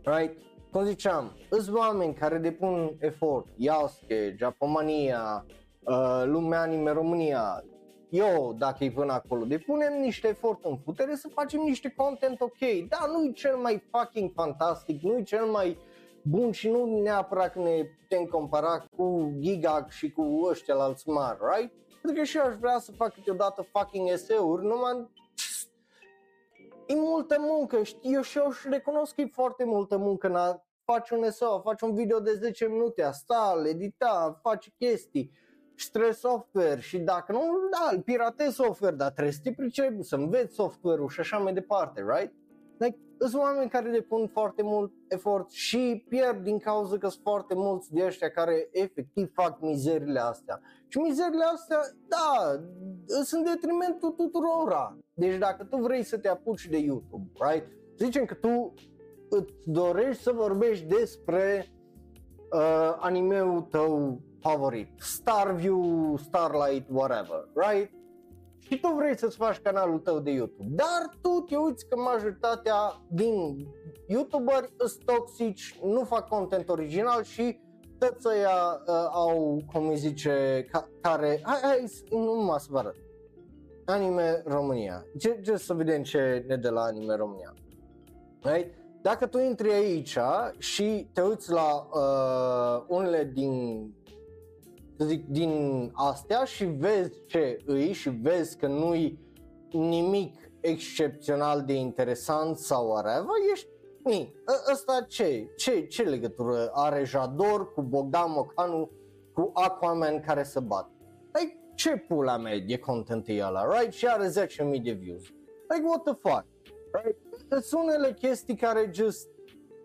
Right? Cum ziceam, îți oameni care depun efort, Iasche, Japomania, uh, Lumea Anime România, eu, dacă e până acolo, depunem niște efort în putere să facem niște content ok, da, nu e cel mai fucking fantastic, nu e cel mai uh, bun și nu neapărat că ne putem compara cu Gigag și cu ăștia la alți mari, right? Pentru că și eu aș vrea să fac câteodată fucking eseuri, numai e multă muncă, știu, eu și eu și recunosc că e foarte multă muncă în a face un eseu, faci un video de 10 minute, a sta, edita, face chestii și trebuie software și dacă nu, da, îl piratezi software, dar trebuie să te pricepi, să înveți software-ul și așa mai departe, right? Like, sunt oameni care depun foarte mult efort și pierd din cauza că sunt foarte mulți de ăștia care efectiv fac mizerile astea. Și mizerile astea, da, sunt detrimentul tuturora. Deci dacă tu vrei să te apuci de YouTube, right? Zicem că tu îți dorești să vorbești despre uh, animeul tău favorit, Starview, Starlight, whatever, right? Și tu vrei să-ți faci canalul tău de YouTube, dar tu te uiți că majoritatea din YouTuberi sunt toxici, nu fac content original și toți ăia uh, au, cum îi zice, ca, care, hai, hai, nu mă să vă arăt. Anime România. Ce, ce să vedem ce ne de la Anime România. Right? Dacă tu intri aici și te uiți la uh, unele din să zic, din astea și vezi ce îi și vezi că nu-i nimic excepțional de interesant sau whatever, ești ni, ă, ăsta ce, ce, ce legătură are Jador cu Bogdan Mocanu cu Aquaman care se bat? Like, ce pula mea de content e ăla, right? Și are 10.000 de views. Like, what the fuck? Right? Sunt unele chestii care just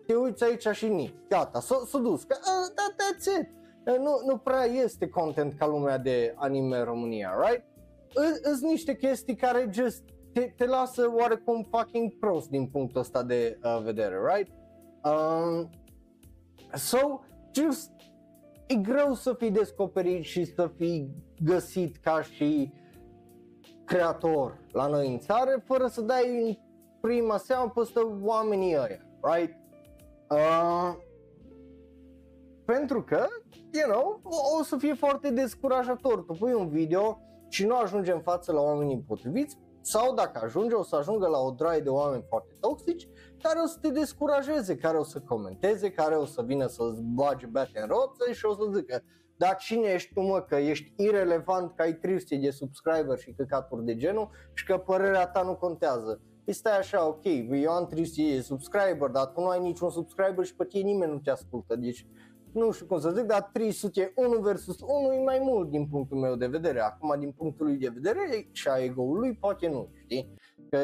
te uiți aici și ni, gata, s-a, s-a dus, că, uh, that, that's it nu, nu prea este content ca lumea de anime în România, right? Sunt niște chestii care just te, te lasă oarecum fucking prost din punctul ăsta de uh, vedere, right? Um, so, just e greu să fii descoperit și să fii găsit ca și creator la noi în țară fără să dai în prima seamă peste oamenii ăia, right? Uh, pentru că, you know, o să fie foarte descurajator. Tu pui un video și nu ajunge în față la oamenii potriviți sau dacă ajunge, o să ajungă la o draie de oameni foarte toxici care o să te descurajeze, care o să comenteze, care o să vină să-ți bage bate în roță și o să zică dar cine ești tu mă, că ești irelevant, că ai 300 de subscriber și căcaturi de genul și că părerea ta nu contează. Păi stai așa, ok, eu am 300 de subscriber, dar tu nu ai niciun subscriber și pe tine nimeni nu te ascultă, deci nu știu cum să zic, dar 301 versus 1 e mai mult din punctul meu de vedere. Acum, din punctul lui de vedere și a ego-ului, poate nu, știi? Că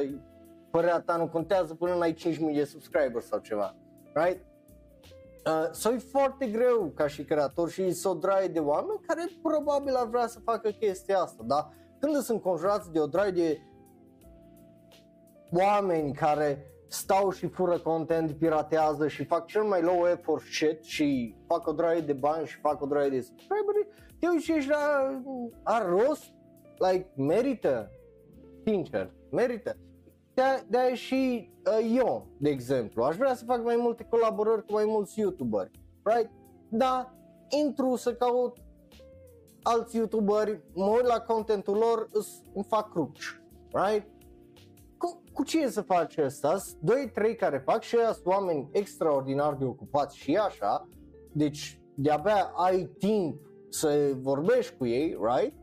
părerea ta nu contează până n-ai 5.000 de subscribers sau ceva, right? Uh, so e foarte greu ca și creator și să o draie de oameni care probabil ar vrea să facă chestia asta, dar când sunt conjurați de o draie de oameni care stau și fură content, piratează și fac cel mai low effort shit și fac o draie de bani și fac o draie de subscriberi, eu și ești la, ar rost, like, merită, sincer, merită. De-aia și uh, eu, de exemplu, aș vrea să fac mai multe colaborări cu mai mulți youtuberi, right? Da, intru să caut alți youtuberi, mă uit la contentul lor, îmi fac cruci, right? Cu, cu ce să faci asta? Doi, trei care fac și ăia sunt oameni extraordinar de ocupați și așa, deci de-abia ai timp să vorbești cu ei, right?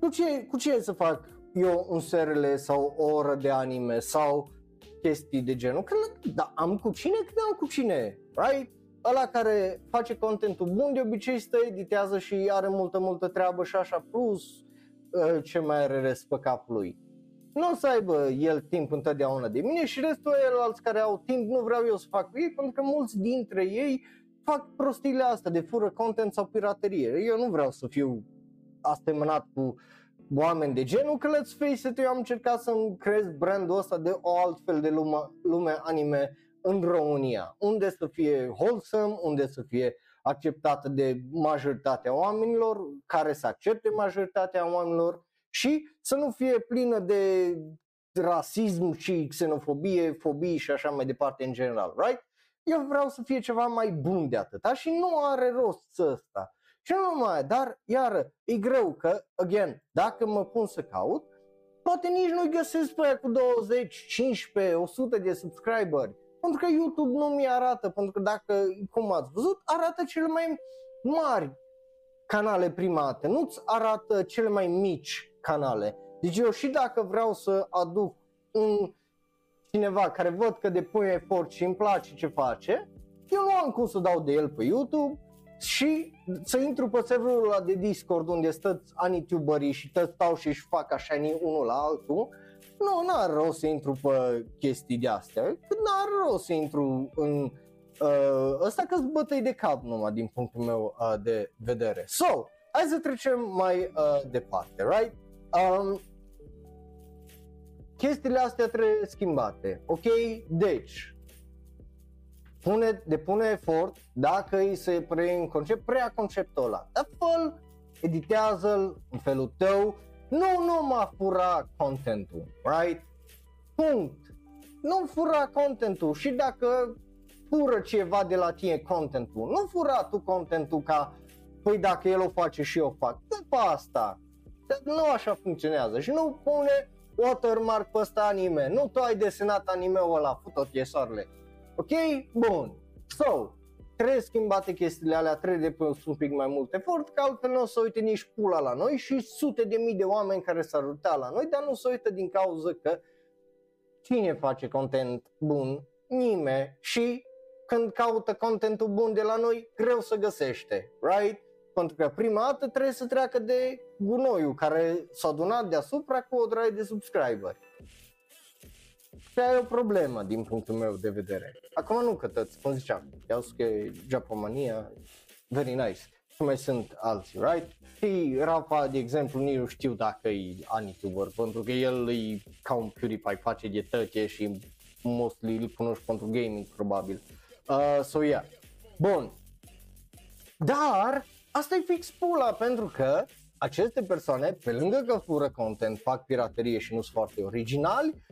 Cu ce, cu ce să fac eu un SRL sau o oră de anime sau chestii de genul, că da, am cu cine, că am cu cine, right? Ăla care face contentul bun de obicei stă, editează și are multă, multă treabă și așa, plus uh, ce mai are rest pe capul lui. Nu o să aibă el timp întotdeauna de mine și restul alți care au timp nu vreau eu să fac cu ei pentru că mulți dintre ei fac prostiile astea de fură content sau piraterie. Eu nu vreau să fiu asemănat cu oameni de genul, că let's face it, eu am încercat să-mi creez brandul ăsta de o altfel de lume, lume anime în România, unde să fie wholesome, unde să fie acceptată de majoritatea oamenilor, care să accepte majoritatea oamenilor și să nu fie plină de rasism și xenofobie, fobii și așa mai departe în general, right? Eu vreau să fie ceva mai bun de atâta și nu are rost ăsta. Și nu numai, dar iară, e greu că, again, dacă mă pun să caut, poate nici nu-i găsesc pe aia cu 20, 15, 100 de subscriberi. Pentru că YouTube nu mi arată, pentru că dacă, cum ați văzut, arată cele mai mari canale primate, nu-ți arată cele mai mici canale. Deci eu și dacă vreau să aduc un cineva care văd că depune efort și îmi place ce face, eu nu am cum să dau de el pe YouTube, și să intru pe serverul ăla de Discord unde stă anituberii și tot stau și își fac așa unul la altul, nu, n-ar rost să intru pe chestii de astea, n-ar rost să intru în uh, ăsta că bătăi de cap numai din punctul meu uh, de vedere. So, hai să trecem mai uh, departe, right? Um, chestiile astea trebuie schimbate, ok? Deci, pune, depune efort, dacă îi se preiei un concept, prea conceptul ăla. Dar fă editează-l în felul tău, nu numai fura contentul, right? Punct. Nu fura contentul și dacă fură ceva de la tine contentul, nu fura tu contentul ca, păi dacă el o face și eu fac, după asta. Nu așa funcționează și nu pune watermark pe ăsta anime, nu tu ai desenat anime-ul ăla, fut-o Ok? Bun. So, trebuie schimbate chestiile alea, trebuie depus un pic mai mult efort, că altfel nu o să uite nici pula la noi și sute de mii de oameni care s-ar uita la noi, dar nu se uită din cauza că cine face content bun? Nimeni. Și când caută contentul bun de la noi, greu să găsește, right? Pentru că prima dată trebuie să treacă de gunoiul care s-a adunat deasupra cu o draie de subscriberi. Și ai o problemă din punctul meu de vedere. Acum nu că tăți, cum ziceam, iau că e Japomania, very nice. Și mai sunt alții, right? Și Rafa, de exemplu, nici nu știu dacă e anituber, pentru că el e ca un PewDiePie, face dietate și mostly îl cunoști pentru gaming, probabil. Uh, so, yeah. Bun. Dar, asta e fix pula, pentru că aceste persoane, pe lângă că fură content, fac piraterie și nu sunt foarte originali,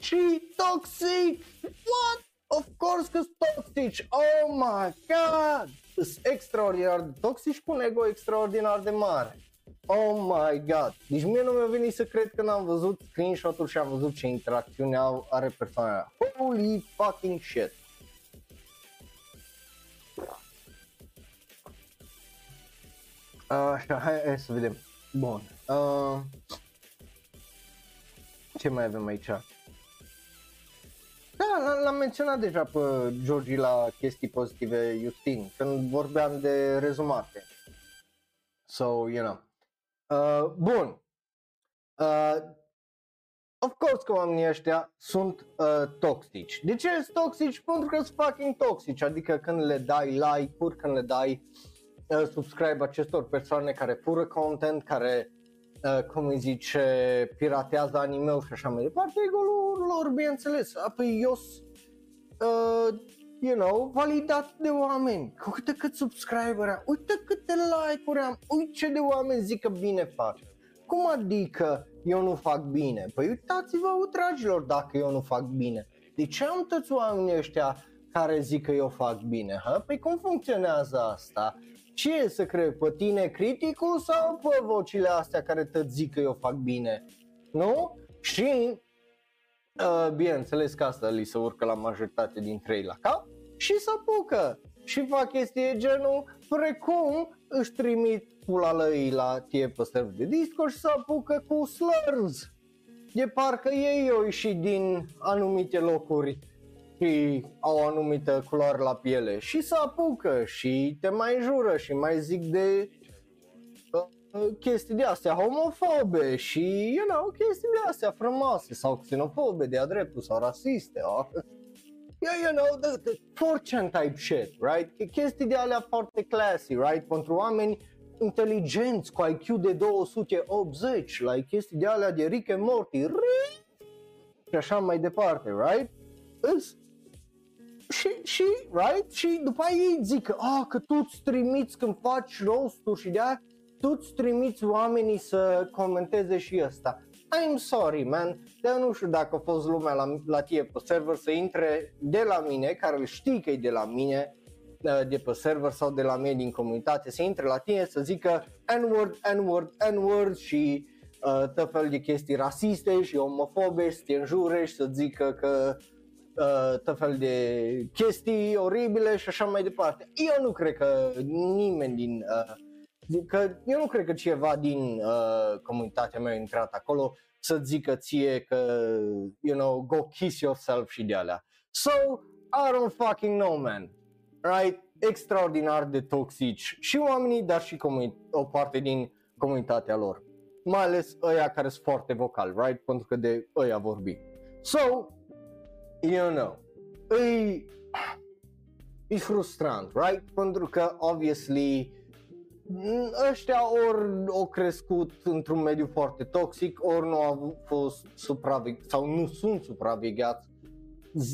și toxic! What? Of course că toxic! Oh my god! Sunt extraordinar de toxic cu un ego extraordinar de mare. Oh my god! Deci mie nu mi-a venit să cred că n-am văzut screenshot-ul și am văzut ce interacțiune au, are persoana aia. Holy fucking shit! Așa, hai, hai să vedem. Bun. Uh, Ce mai avem aici? Da, l-am menționat deja pe Georgi la chestii pozitive Justin, când vorbeam de rezumate. So, you know. Uh, bun. Uh, of course că oamenii ăștia sunt uh, toxici. De ce sunt toxici? Pentru că sunt fucking toxici, adică când le dai like-uri, când le dai uh, subscribe acestor persoane care fură content, care uh, cum îi zice, piratează anime și așa mai departe, ego lor, bineînțeles. Apoi eu uh, you know, validat de oameni. Uite cât subscriber am, uite câte like-uri am, uite ce de oameni zic că bine fac. Cum adică eu nu fac bine? Păi uitați-vă, dragilor, dacă eu nu fac bine. De ce am toți oamenii ăștia care zic că eu fac bine? Ha? Păi cum funcționează asta? Ce e să cred? Pe tine criticul sau pe vocile astea care te zic că eu fac bine? Nu? Și Uh, bineînțeles că asta li se urcă la majoritate dintre ei la cap și se apucă și fac chestii genul precum își trimit pula lăii la tie pe server de Discord și se apucă cu slurs. De parcă ei au ieșit din anumite locuri și au o anumită culoare la piele și se apucă și te mai jură și mai zic de chestii de astea homofobe și, you know, chestii de astea frumoase sau xenofobe de-a dreptul sau rasiste. Oh. Yeah, you know, the, the fortune type shit, right? Chestii de alea foarte classy, right? Pentru oameni inteligenți cu IQ de 280, like chestii de alea de Rick and Morty, și așa mai departe, right? Îs și, și, right? Și după aia ei zic că, ah, că tu îți trimiți când faci roast și de aia tu îți trimiți oamenii să comenteze și ăsta. I'm sorry, man, dar nu știu dacă a fost lumea la, la tine pe server să intre de la mine, care îl știi că e de la mine, uh, de pe server sau de la mine din comunitate, să intre la tine să zică N-word, N-word, N-word și uh, tot fel de chestii rasiste și omofobe, să te înjure și să zică că uh, tot fel de chestii oribile și așa mai departe. Eu nu cred că nimeni din uh, că eu nu cred că ceva din uh, comunitatea mea a intrat acolo să zică ție că, you know, go kiss yourself și de alea. So, I don't fucking know, man. Right? Extraordinar de toxici și oamenii, dar și comuni- o parte din comunitatea lor. Mai ales ăia care sunt foarte vocali, right? Pentru că de ăia vorbi. So, you know, e, e frustrant, right? Pentru că, obviously, ăștia ori au crescut într-un mediu foarte toxic, ori nu au fost supravegheați sau nu sunt supravegheați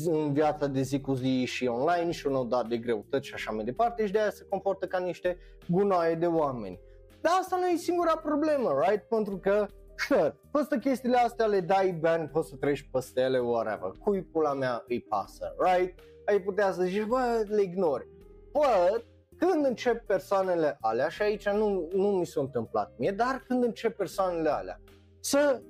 în viața de zi cu zi și online și nu au dat de greutăți și așa mai departe și de aia se comportă ca niște gunoaie de oameni. Dar asta nu e singura problemă, right? Pentru că, sure, peste chestiile astea le dai bani, poți să treci peste ele, whatever. Cui pula mea îi pasă, right? Ai putea să zici, bă, le ignori. But, când încep persoanele alea, și aici nu, nu mi s-a întâmplat mie, dar când încep persoanele alea să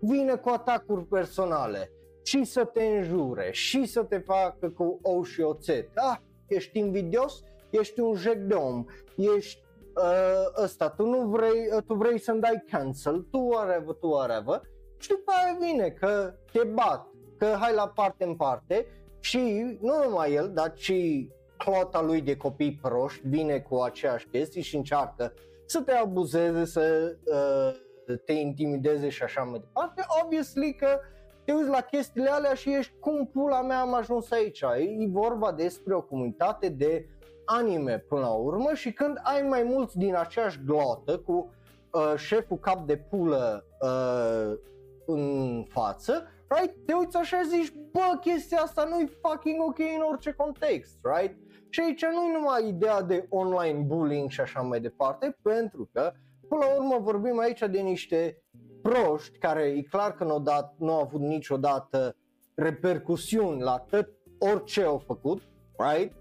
vină cu atacuri personale și să te înjure și să te facă cu ou și oțet. Ah, ești invidios, ești un jec de om, ești uh, ăsta, tu nu vrei, uh, tu vrei să-mi dai cancel, tu whatever, tu whatever și după aia vine că te bat, că hai la parte în parte și nu numai el, dar și clota lui de copii proști vine cu aceeași chestii și încearcă să te abuzeze, să uh, te intimideze și așa mai departe, obviously că te uiți la chestiile alea și ești cum pula mea am ajuns aici. E vorba despre o comunitate de anime până la urmă și când ai mai mulți din aceeași glotă cu uh, șeful cap de pulă uh, în față, right? Te uiți așa și zici, bă, chestia asta nu-i fucking ok în orice context, right? Și aici nu e numai ideea de online bullying și așa mai departe, pentru că până la urmă vorbim aici de niște proști care e clar că nu au, dat, nu au avut niciodată repercusiuni la tot orice au făcut, right?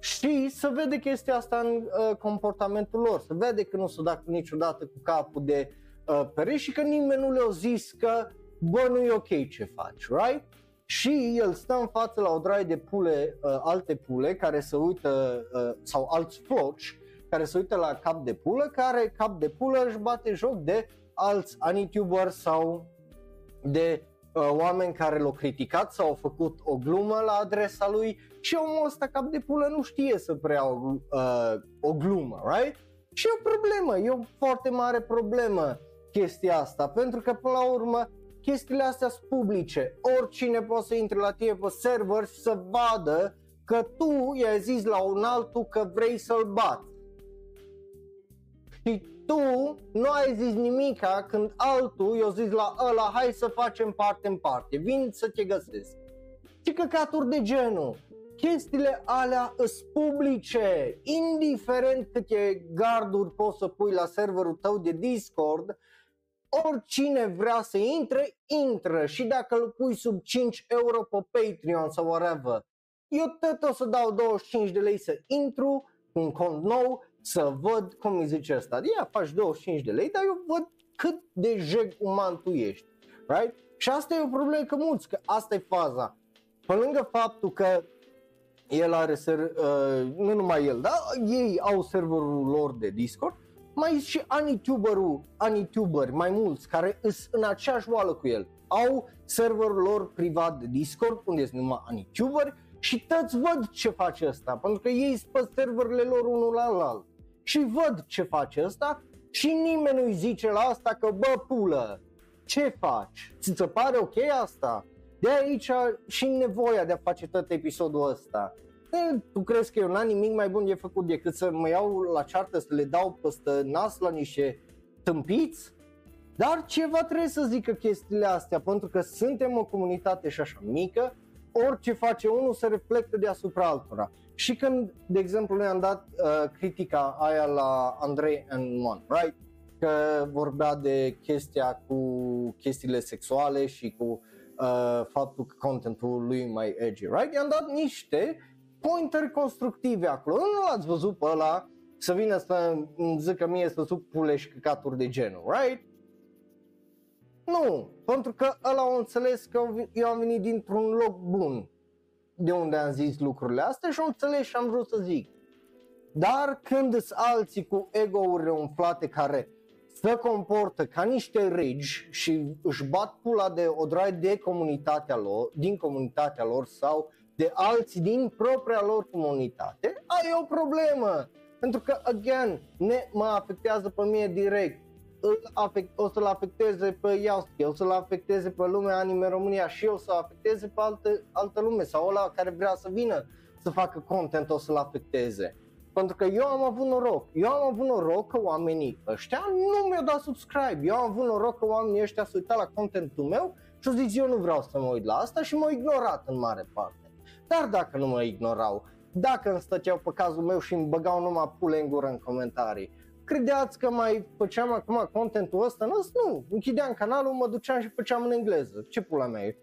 Și să vede chestia asta în uh, comportamentul lor, să vede că nu s-au dat niciodată cu capul de uh, pereți și că nimeni nu le-a zis că bă, nu e ok ce faci, right? și el stă în față la o draie de pule, uh, alte pule care se uită, uh, sau alți floci care se uită la cap de pulă, care cap de pulă își bate joc de alți anituber sau de uh, oameni care l-au criticat sau au făcut o glumă la adresa lui și omul ăsta cap de pulă nu știe să preia o, uh, o glumă, right? Și e o problemă, e o foarte mare problemă chestia asta, pentru că până la urmă chestiile astea sunt publice. Oricine poate să intre la tine pe server și să vadă că tu i-ai zis la un altul că vrei să-l bați. Și tu nu ai zis nimica când altul i-a zis la ăla hai să facem parte în parte, vin să te găsesc. Ce căcaturi de genul. Chestiile alea sunt publice, indiferent câte garduri poți să pui la serverul tău de Discord, oricine vrea să intre, intră și dacă îl pui sub 5 euro pe Patreon sau whatever, eu tot o să dau 25 de lei să intru cu un cont nou, să văd cum îi zice asta. Ia, faci 25 de lei, dar eu văd cât de jeg uman tu ești. Right? Și asta e o problemă că mulți, că asta e faza. Pe lângă faptul că el are, ser, uh, nu numai el, dar ei au serverul lor de Discord, mai și Anituberul, Anituber, mai mulți, care sunt în aceeași oală cu el. Au serverul lor privat de Discord, unde sunt numai Anituber și toți văd ce face ăsta, pentru că ei sunt pe serverele lor unul la alt. Și văd ce face ăsta și nimeni nu-i zice la asta că bă pulă, ce faci? Ți se pare ok asta? De aici și nevoia de a face tot episodul ăsta. E, tu crezi că eu n-am nimic mai bun de făcut decât să mă iau la ceartă să le dau peste nas la niște tâmpiți? Dar ceva trebuie să zică chestiile astea, pentru că suntem o comunitate și așa mică, orice face unul se reflectă deasupra altora. Și când, de exemplu, noi am dat uh, critica aia la Andrei and One, right? Că vorbea de chestia cu chestiile sexuale și cu uh, faptul că contentul lui mai edgy, right? I-am dat niște pointeri constructive acolo. Nu l-ați văzut pe ăla să vină să zică mie să suc pule și căcaturi de genul, right? Nu, pentru că ăla au înțeles că eu am venit dintr-un loc bun de unde am zis lucrurile astea și am înțeles și am vrut să zic. Dar când sunt alții cu ego-urile umflate care se comportă ca niște regi și își bat pula de o drag de comunitatea lor, din comunitatea lor sau de alții din propria lor comunitate, ai o problemă. Pentru că, again, ne, mă afectează pe mine direct. Îl afect, o să-l afecteze pe Iauski, o să-l afecteze pe lumea Anime România și o să afecteze pe altă, altă lume sau ăla care vrea să vină să facă content o să-l afecteze. Pentru că eu am avut noroc. Eu am avut noroc că oamenii ăștia nu mi-au dat subscribe. Eu am avut noroc că oamenii ăștia s-au uitat la contentul meu și au zis eu nu vreau să mă uit la asta și m-au ignorat în mare parte. Dar dacă nu mă ignorau, dacă îmi stăteau pe cazul meu și îmi băgau numai pule în gură în comentarii, credeați că mai făceam acum contentul ăsta? Nu, nu, închideam canalul, mă duceam și făceam în engleză. Ce pula mea e?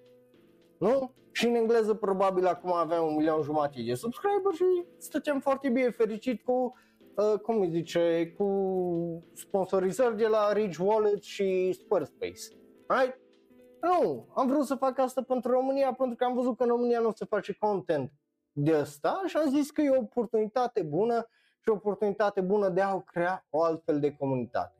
Nu? Și în engleză probabil acum aveam un milion jumate de subscriber și stăteam foarte bine fericit cu, uh, cum îi zice, cu sponsorizări de la Ridge Wallet și Squarespace. Right? Nu, am vrut să fac asta pentru România pentru că am văzut că în România nu se face content de asta și am zis că e o oportunitate bună și o oportunitate bună de a crea o altfel de comunitate.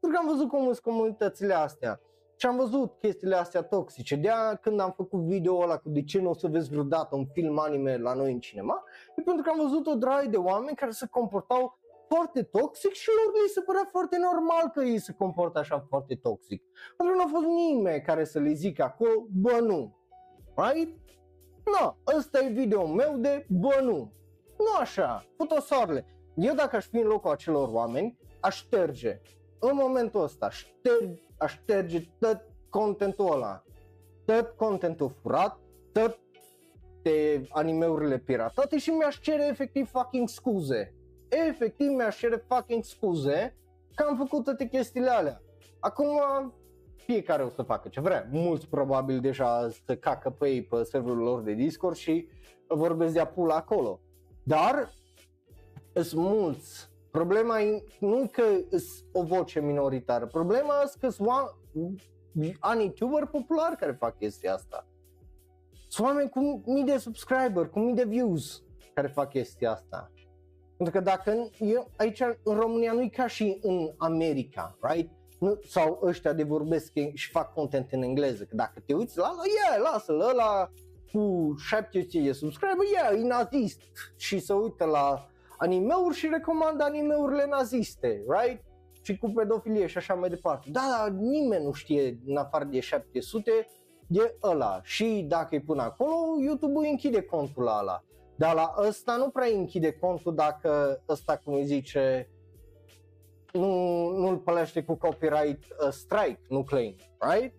Pentru că am văzut cum sunt comunitățile astea și am văzut chestiile astea toxice. De aia când am făcut video ăla cu de ce nu o să vezi vreodată un film anime la noi în cinema, e pentru că am văzut o draie de oameni care se comportau foarte toxic și lor li se părea foarte normal că ei se comportă așa foarte toxic. Pentru că nu a fost nimeni care să le zică acolo, bă nu. Right? No, ăsta e video meu de bă nu. Nu așa, fotosoarele. Eu dacă aș fi în locul acelor oameni, aș șterge. În momentul ăsta, aș șterge, aș șterge tot contentul ăla. Tot contentul furat, tot de animeurile piratate și mi-aș cere efectiv fucking scuze efectiv mi-aș cere fucking scuze că am făcut toate chestiile alea. Acum fiecare o să facă ce vrea. Mulți probabil deja să cacă pe ei pe serverul lor de Discord și vorbesc de pula acolo. Dar sunt mulți. Problema e nu că sunt o voce minoritară, problema e că sunt ani youtuber populari care fac chestia asta. Sunt oameni cu mii de subscriber, cu mii de views care fac chestia asta. Pentru că dacă eu, aici în România nu e ca și în America, right? nu, sau ăștia de vorbesc și fac content în engleză, că dacă te uiți la ăla, yeah, lasă-l, ăla cu 700 de subscriber, yeah, e nazist și se uită la animeuri și recomandă animeurile naziste, right? Și cu pedofilie și așa mai departe. Da, dar nimeni nu știe în afară de 700 de ăla și dacă îi pun acolo, YouTube îi închide contul la ăla. Dar la ăsta nu prea închide contul dacă ăsta, cum îi zice, nu, nu-l pălește cu copyright uh, strike, nu claim, right?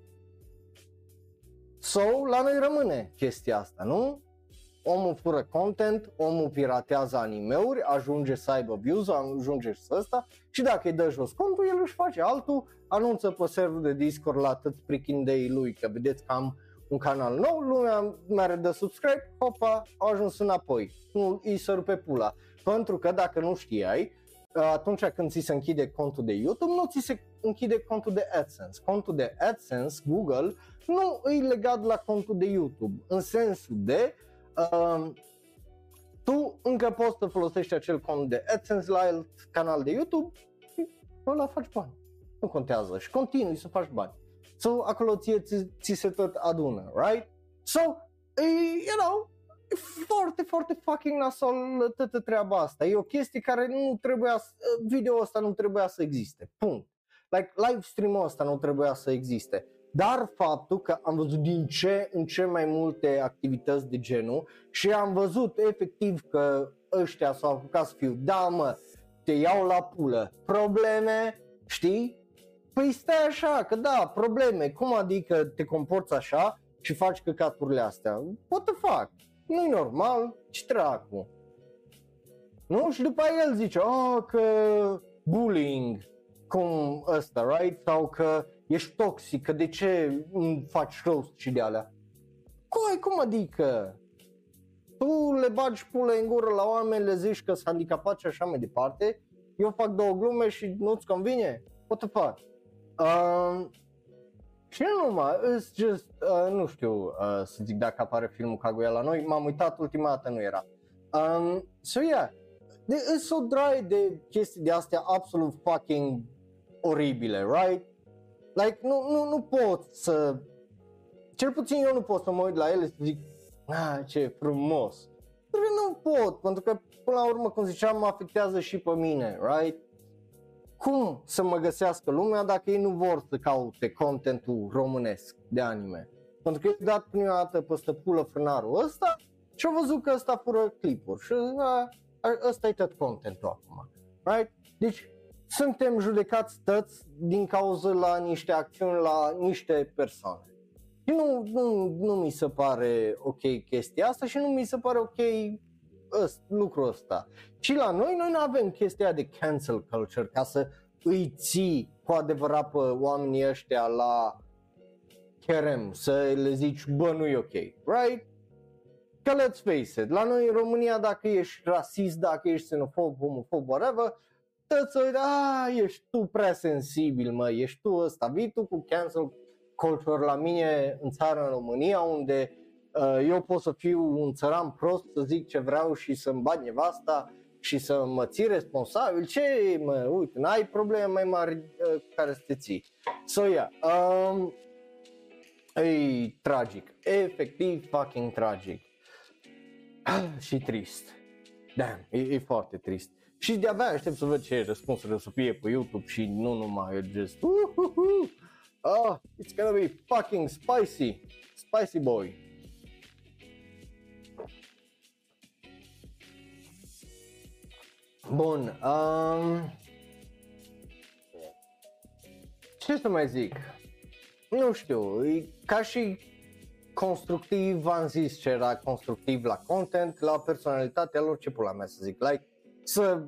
So, la noi rămâne chestia asta, nu? Omul fură content, omul piratează animeuri, ajunge să aibă views, ajunge să ăsta și dacă îi dă jos contul, el își face altul, anunță pe serverul de Discord la atât freaking day lui, că vedeți că am un canal nou, lumea mere de subscribe, hopa, a ajuns înapoi, nu îi săru pe pula. Pentru că dacă nu știai, atunci când ți se închide contul de YouTube, nu ți se închide contul de AdSense. Contul de AdSense, Google, nu e legat la contul de YouTube, în sensul de uh, tu încă poți să folosești acel cont de AdSense la alt canal de YouTube și ăla faci bani. Nu contează și continui să faci bani. So, acolo ție ți, ți se tot adună, right? So, e, you know, e foarte, foarte fucking nasol toată treaba asta. E o chestie care nu trebuia, video ăsta nu trebuia să existe. Punct. Like, live stream-ul ăsta nu trebuia să existe. Dar faptul că am văzut din ce în ce mai multe activități de genul și am văzut efectiv că ăștia s-au apucat să fiu, da mă, te iau la pulă, probleme, știi? Păi stai așa, că da, probleme, cum adică te comporți așa și faci căcaturile astea? What the fuck? Nu-i normal, ce dracu? Nu? Și după el zice, oh, că bullying, cum ăsta, right? Sau că ești toxic, că de ce îmi faci roast și de alea? Coi, cum adică? Tu le bagi pule în gură la oameni, le zici că sunt handicapați și așa mai departe, eu fac două glume și nu-ți convine? What the fuck? Uh, și nu numai, it's just, uh, nu știu uh, să zic dacă apare filmul Kaguya la noi, m-am uitat ultima dată, nu era. Um, so yeah, de, e so dry de chestii de astea absolut fucking oribile, right? Like, nu, nu, nu pot să, cel puțin eu nu pot să mă uit la ele și să zic, ah, ce frumos. Pentru că nu pot, pentru că până la urmă, cum ziceam, mă afectează și pe mine, right? cum să mă găsească lumea dacă ei nu vor să caute contentul românesc de anime. Pentru că eu dat prima dată peste pulă frânarul ăsta și au văzut că ăsta fură clipuri și ăsta e tot contentul acum. Right? Deci suntem judecați tăți din cauza la niște acțiuni la niște persoane. Și nu, nu, nu mi se pare ok chestia asta și nu mi se pare ok ăst, lucrul ăsta. Și la noi, noi nu avem chestia de cancel culture ca să îi ții cu adevărat pe oamenii ăștia la cherem, să le zici, bă, nu e ok, right? Că let's face it, la noi în România dacă ești rasist, dacă ești xenofob, homofob, whatever, tăți să a, ești tu prea sensibil, mă, ești tu ăsta, vii tu cu cancel culture la mine în țară, în România, unde uh, eu pot să fiu un țăran prost, să zic ce vreau și să-mi bat nevasta și să mă ții responsabil, ce mă, uite, n-ai probleme mai mari uh, care să te ții. So, yeah, um, e tragic, efectiv fucking tragic. și trist. Damn, e, e foarte trist. Și de-abia aștept să văd ce răspunsuri o să fie pe YouTube și nu numai, e just, uh-huh. oh, it's gonna be fucking spicy, spicy boy. Bun, um, ce să mai zic? Nu știu, e ca și constructiv, v-am zis ce era constructiv la content, la personalitatea lor, ce pula mea să zic, like, să,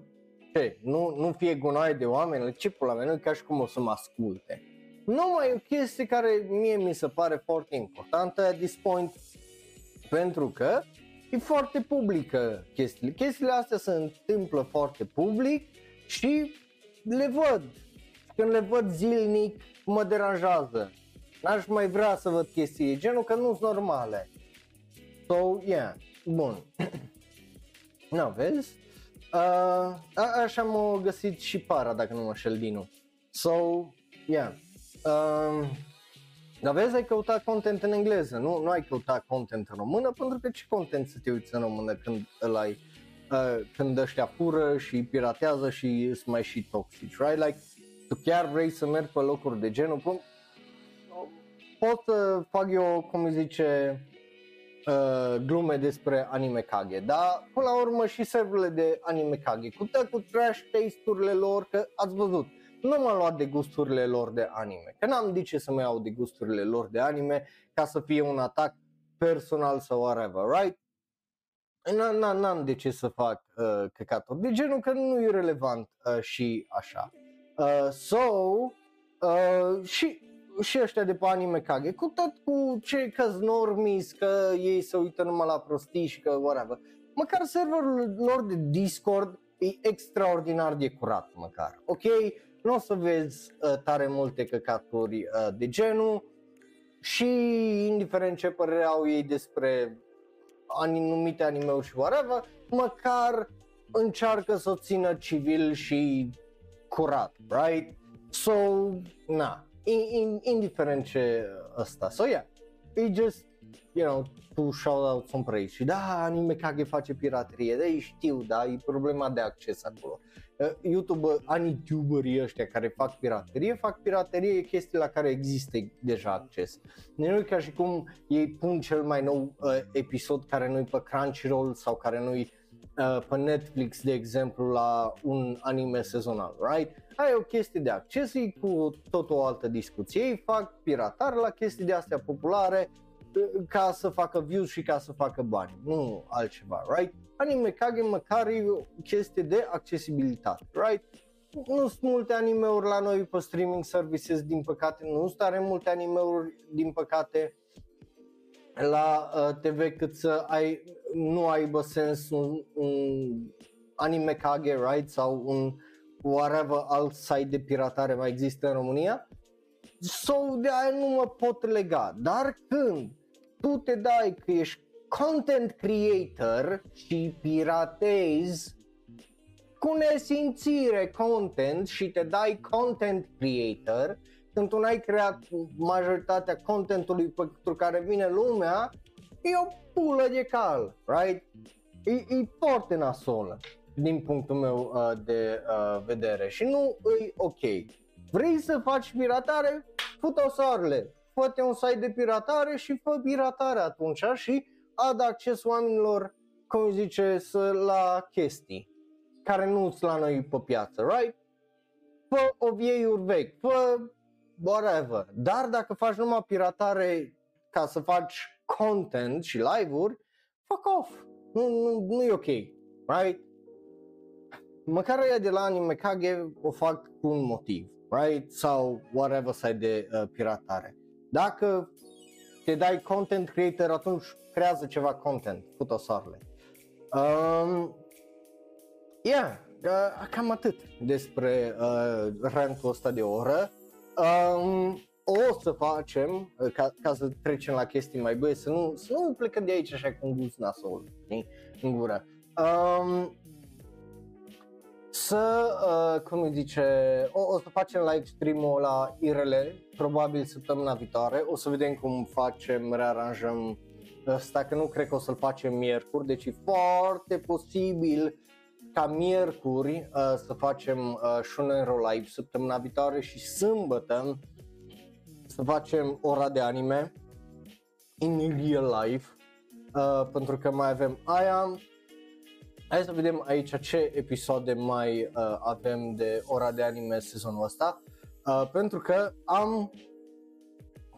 ce, nu, nu fie gunoi de oameni, ce pula mea, nu ca și cum o să mă asculte. Numai o chestie care mie mi se pare foarte importantă at this point, pentru că e foarte publică chestiile. Chestiile astea se întâmplă foarte public și le văd. Când le văd zilnic, mă deranjează. N-aș mai vrea să văd chestii genul că nu sunt normale. So, yeah, bun. nu, vezi? Uh, a- așa m-a găsit și para, dacă nu mă șel Dinu. So, yeah. Um, dar vezi, ai căutat content în engleză, nu, nu ai căutat content în română, pentru că ce content să te uiți în română când îl ai, uh, când ăștia fură și piratează și sunt mai și toxici, right? Like, tu chiar vrei să mergi pe locuri de genul, cum, pot să fac eu, cum îi zice, uh, glume despre anime kage, dar până la urmă și serverele de anime kage, cu tot cu trash taste-urile lor, că ați văzut, nu m-am luat de gusturile lor de anime, că n-am de ce să mă iau de gusturile lor de anime ca să fie un atac personal sau whatever, right? N-am, n-am de ce să fac uh, căcaturi de genul că nu e relevant uh, și așa. Uh, so, uh, și și ăștia de pe anime kage, cu tot cu cei că normis, că ei se uită numai la prostii și că whatever. Măcar serverul lor de Discord e extraordinar de curat măcar, ok? Nu o să vezi uh, tare multe căcaturi uh, de genul și indiferent ce părere au ei despre anumite anime-uri și whatever, măcar încearcă să o țină civil și curat, right? So, na, in, indiferent ce ăsta. So yeah, e just, you know, tu shout out some praise și da, anime Kage face piraterie, da, știu, da, e problema de acces acolo. Uh, YouTube, ani youtuberii ăștia care fac piraterie, fac piraterie chestii la care există deja acces. Nu e ca și cum ei pun cel mai nou uh, episod care nu-i pe Crunchyroll sau care nu-i uh, pe Netflix, de exemplu, la un anime sezonal, right? ai o chestie de acces, e cu tot o altă discuție. Ei fac piratare la chestii de astea populare uh, ca să facă views și ca să facă bani, nu altceva, right? Anime Kage măcar e o chestie de accesibilitate, right? Nu sunt multe anime-uri la noi pe streaming services, din păcate, nu sunt tare multe anime-uri, din păcate, la uh, TV cât să ai, nu aibă sens un, un anime Kage, right? Sau un whatever alt site de piratare mai există în România, so de aia nu mă pot lega. Dar când tu te dai că ești content creator și piratezi cu nesimțire content și te dai content creator, când tu n-ai creat majoritatea contentului pentru care vine lumea, e o pulă de cal, right? E, e foarte nasolă din punctul meu uh, de uh, vedere și nu îi ok. Vrei să faci piratare? Fă-o soarele, fă un site de piratare și fă piratare atunci și ad acces oamenilor, cum zice, să, la chestii care nu sunt la noi pe piață, right? Fă ovieiuri vechi, fă whatever. Dar dacă faci numai piratare ca să faci content și live-uri, fuck off. Nu, nu, nu e ok, right? măcar ea de la Anime Kage o fac cu un motiv, right? Sau whatever site de uh, piratare. Dacă te dai content creator, atunci creează ceva content, puto soarele. Um, yeah, uh, cam atât despre uh, rantul ăsta de oră. Um, o să facem, uh, ca, ca să trecem la chestii mai bune, să nu, să nu plecăm de aici așa cu un gust nasol, în gură. Um, să, uh, cum îi zice, o, o să facem live stream-ul la IRL, probabil săptămâna viitoare, o să vedem cum facem, rearanjăm ăsta, că nu cred că o să-l facem miercuri, deci e foarte posibil ca miercuri uh, să facem uh, Shunero Live săptămâna viitoare și sâmbătă să facem ora de anime in real life, uh, pentru că mai avem aia, Hai să vedem aici ce episoade mai uh, avem de ora de anime sezonul ăsta. Uh, pentru că am,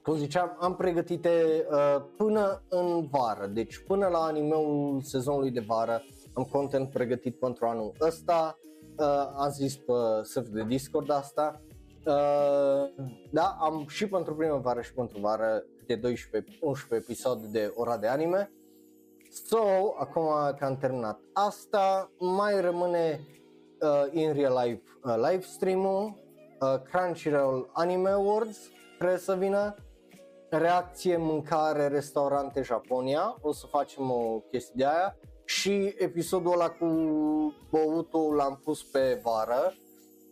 cum ziceam, am pregătite uh, până în vară. Deci până la animeul sezonului de vară am content pregătit pentru anul ăsta. Uh, am zis pe server de Discord asta. Uh, da, am și pentru primăvară și pentru vară câte 12-11 episoade de ora de anime. So, acum că am terminat asta, mai rămâne uh, in real life uh, live stream-ul, uh, Crunchyroll Anime Awards trebuie să vină, reacție, mâncare, restaurante Japonia, o să facem o chestie de aia și episodul ăla cu băutul l-am pus pe vară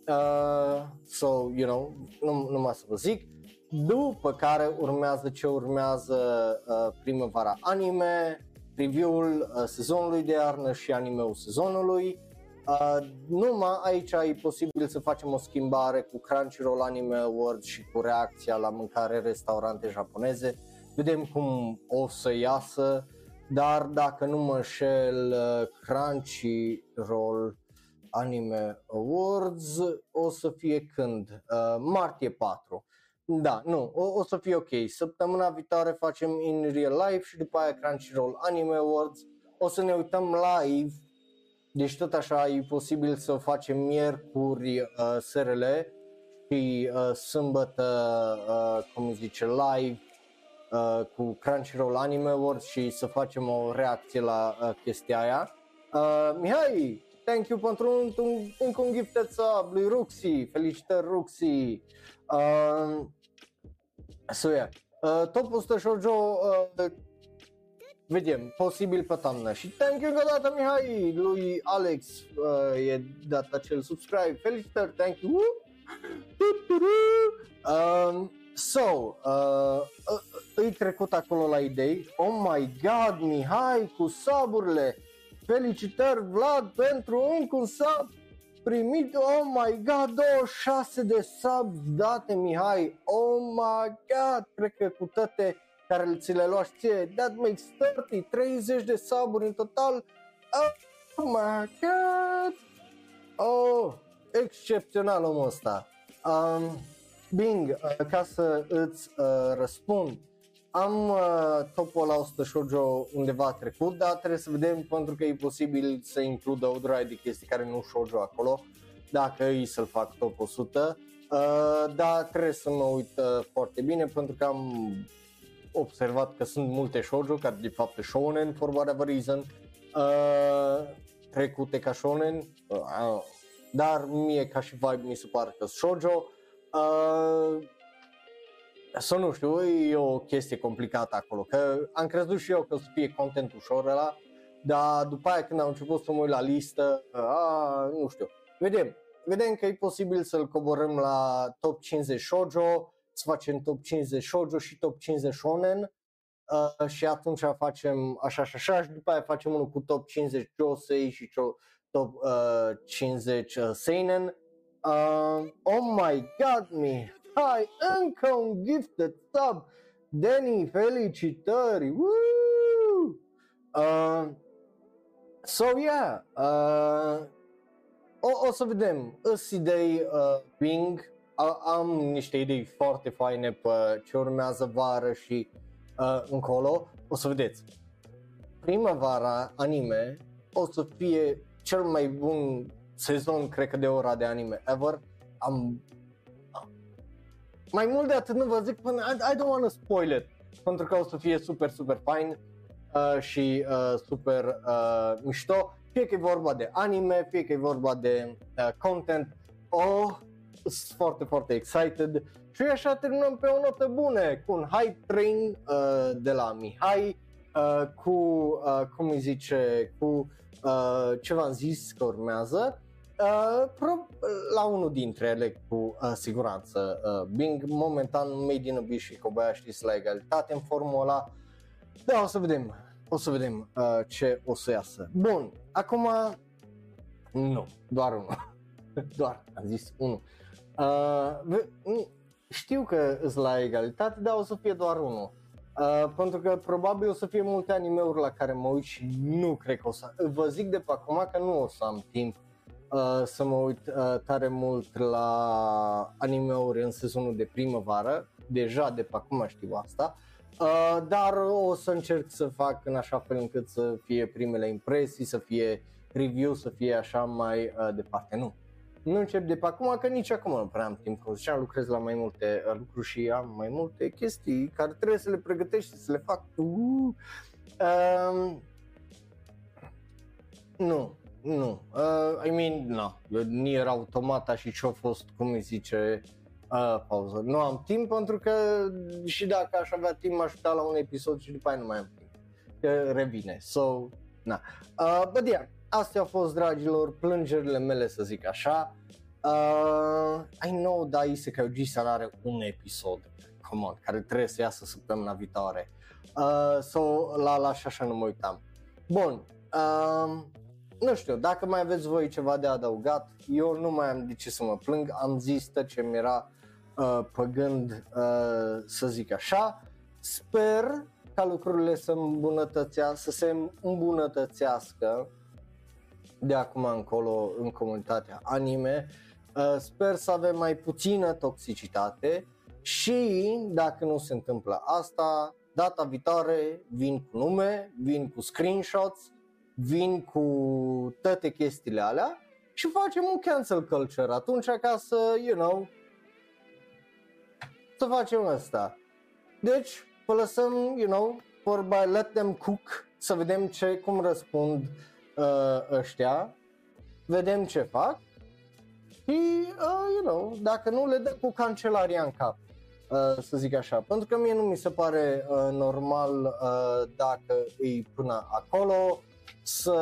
uh, so, you know, nu, numai să vă zic. După care urmează ce urmează uh, primăvara anime, review-ul uh, sezonului de iarnă și animeul sezonului. Uh, numai aici e posibil să facem o schimbare cu Crunchyroll Anime Awards și cu reacția la mâncare restaurante japoneze. Vedem cum o să iasă, dar dacă nu mă înșel, uh, Crunchyroll Anime Awards o să fie când? Uh, martie 4. Da, nu, o, o să fie ok. Săptămâna viitoare facem in real life și după aia Crunchyroll Anime Awards. O să ne uităm live, deci tot așa e posibil să o facem miercuri uh, SRL și uh, sâmbătă, uh, cum zice, live uh, cu Crunchyroll Anime Awards și să facem o reacție la uh, chestia aia. Uh, Mihai, thank you pentru un, un, un, un gifted sub lui Ruxi, felicitări Ruxi. Uh, so yeah, uh, top 100 shoujo, uh, vedem, posibil pe toamnă. Și thank you încă o dată Mihai, lui Alex, uh, e dat acel subscribe, felicitări, thank you. Um, so, uh, uh, îi trecut acolo la idei. Oh my god, Mihai, cu saburile. Felicitări Vlad pentru încă un sub primit, oh my god, 26 de subs date Mihai, oh my god, cred că cu toate care ți le luași ție, that makes 30, 30 de suburi în total, oh my god, oh, excepțional omul ăsta. Um, Bing, uh, ca să îți uh, răspund, am uh, topul la 100 shoujo undeva trecut, dar trebuie să vedem pentru că e posibil să includă o droaie de chestii care nu shoujo acolo, dacă îi să-l fac top 100, uh, dar trebuie să mă uit uh, foarte bine pentru că am observat că sunt multe shoujo care de fapt shonen for whatever reason, uh, trecute ca shonen, uh, dar mie ca și vibe mi se pare că shoujo. Uh, să nu știu, e o chestie complicată acolo, că am crezut și eu că o să fie content ușor ăla, dar după aia când am început să mă uit la listă, a, nu știu, vedem, vedem că e posibil să-l coborâm la top 50 shoujo, să facem top 50 shoujo și top 50 shonen uh, și atunci facem așa și așa și după aia facem unul cu top 50 josei și top uh, 50 uh, seinen. Uh, oh my god, me, Hai, încă un gifted sub! Danny, felicitări! Woo! Uh, so, yeah, uh, o, o să vedem. Îs idei uh, Bing, uh, am niște idei foarte faine pe ce urmează vară și uh, încolo. O să vedeți. Primăvara anime o să fie cel mai bun sezon, cred că, de ora de anime ever. Am mai mult de atât nu vă zic până, I, I don't want to spoil it, pentru că o să fie super, super fain uh, și uh, super uh, mișto, fie că e vorba de anime, fie că e vorba de uh, content, oh, sunt foarte, foarte excited. Și așa terminăm pe o notă bună cu un hype train uh, de la Mihai, uh, cu, uh, cum îi zice, cu uh, ce v-am zis că urmează. Uh, pro- la unul dintre ele cu uh, siguranță uh, Bing momentan Made in Abyss și Kobayashi sunt la egalitate în formula da o să vedem o să vedem uh, ce o să iasă. Bun acum nu doar unul. Doar am zis unul. Uh, știu că sunt la egalitate dar o să fie doar unul. Uh, pentru că probabil o să fie multe animeuri la care mă uit și nu cred că o să... Vă zic de pe acum că nu o să am timp uh, să mă uit uh, tare mult la animeuri în sezonul de primăvară, deja de pe acum știu asta, uh, dar o să încerc să fac în așa fel încât să fie primele impresii, să fie review, să fie așa mai uh, departe. Nu, nu încep de pe acum, că nici acum nu prea am timp, cum ziceam, lucrez la mai multe uh, lucruri și am mai multe chestii care trebuie să le pregătești și să le fac. Uh, uh, nu, nu, uh, I mean, nu, Nier Automata și ce-a fost, cum îi zice, uh, pauză. Nu am timp pentru că și dacă aș avea timp aș uita la un episod și după aia nu mai am timp. Că revine. So, na. Uh, but yeah, astea au fost, dragilor, plângerile mele, să zic așa. Uh, I know, da, Isekai Oji are un episod, come on, care trebuie să iasă săptămâna viitoare. Uh, so, la, la și așa nu mă uitam. Bun, uh, nu știu, dacă mai aveți voi ceva de adăugat, eu nu mai am de ce să mă plâng, am zis tot ce mi era uh, pe gând uh, să zic așa. Sper ca lucrurile să îmbunătățească, să se îmbunătățească de acum încolo în comunitatea anime. Uh, sper să avem mai puțină toxicitate și dacă nu se întâmplă asta, data viitoare vin cu nume, vin cu screenshots, vin cu toate chestiile alea și facem un cancel culture. Atunci ca să, you know, să facem asta. Deci, vă lăsăm, you know, vorba let them cook, să vedem ce, cum răspund uh, ăștia, vedem ce fac și, uh, you know, dacă nu le dăm cu cancelaria în cap, uh, să zic așa, pentru că mie nu mi se pare uh, normal uh, dacă îi până acolo, să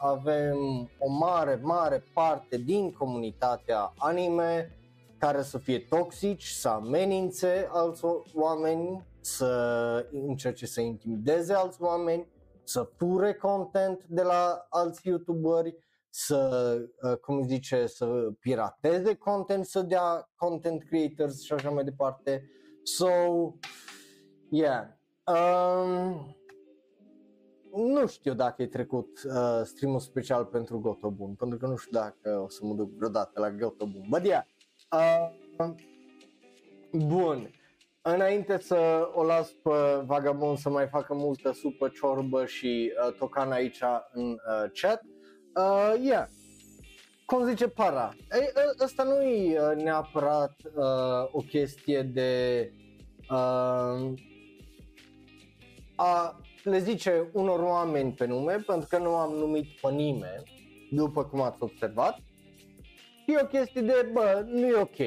avem o mare, mare parte din comunitatea anime care să fie toxici, să amenințe alți oameni, să încerce să intimideze alți oameni, să pure content de la alți youtuberi, să, uh, cum zice, să pirateze content, să dea content creators și așa mai departe. So, yeah. Um, nu știu dacă e trecut uh, streamul special pentru Gotobun, pentru că nu știu dacă o să mă duc vreodată la Gotobun. Bă, yeah. uh, bun. Înainte să o las pe Vagabond să mai facă multă supă, ciorbă și uh, tocan aici în uh, chat, uh, yeah, cum zice para, Ei, ă, ăsta nu e uh, neapărat uh, o chestie de uh, a le zice unor oameni pe nume, pentru că nu am numit pe nimeni, după cum ați observat, e o chestie de, bă, nu e ok.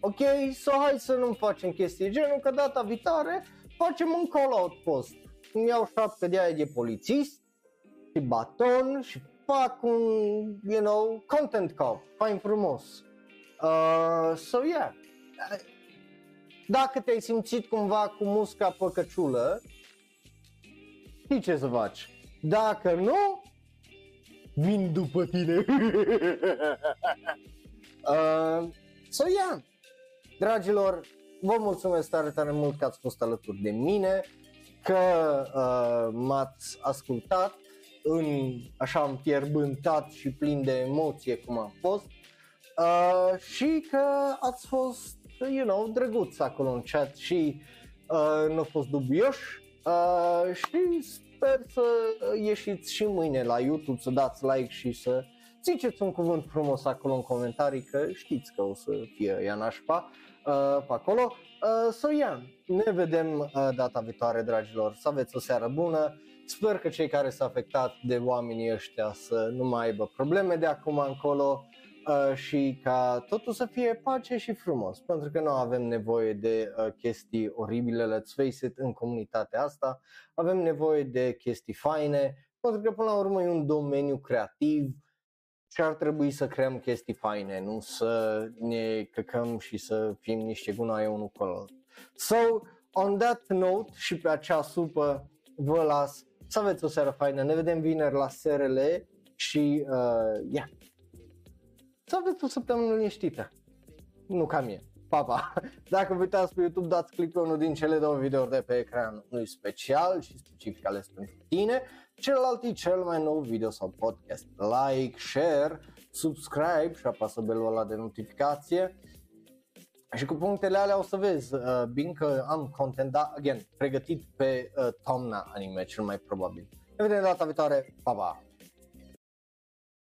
Ok, so hai să nu facem chestii genul că data viitoare facem un call-out post. Îmi iau șapte de aia de polițist și baton și fac un, you know, content call, fain frumos. Uh, so yeah, dacă te-ai simțit cumva cu musca pe căciulă, știi ce să faci. Dacă nu, vin după tine. uh, so yeah, dragilor, vă mulțumesc tare, tare mult că ați fost alături de mine, că uh, m-ați ascultat în așa împierbântat și plin de emoție cum am fost uh, și că ați fost, you know, drăguți acolo în chat și uh, nu a fost dubioși Uh, și sper să ieșiți și mâine la YouTube, să dați like și să ziceți un cuvânt frumos acolo în comentarii, că știți că o să fie ea nașpa uh, pe acolo. Uh, so yeah, ne vedem uh, data viitoare, dragilor, să aveți o seară bună. Sper că cei care s-au afectat de oamenii ăștia să nu mai aibă probleme de acum încolo uh, și ca totul să fie pace și frumos, pentru că nu avem nevoie de uh, chestii oribile, let's face it, în comunitatea asta, avem nevoie de chestii faine, pentru că până la urmă e un domeniu creativ și ar trebui să creăm chestii faine, nu să ne căcăm și să fim niște gunoaie unul cu altul. So, on that note și pe acea supă vă las să aveți o seară faină, ne vedem vineri la SRL și uh, yeah, să aveți o săptămână liniștită. Nu ca mie. Pa, pa. Dacă vă uitați pe YouTube, dați click pe unul din cele două videouri de pe ecran. Nu special și specific ales pentru tine. Celălalt e cel mai nou video sau podcast. Like, share, subscribe și apasă belul ăla de notificație. Și cu punctele alea o să vezi, uh, bine că am content, dar, again, pregătit pe uh, toamna anime, cel mai probabil. Ne vedem data viitoare, pa, pa!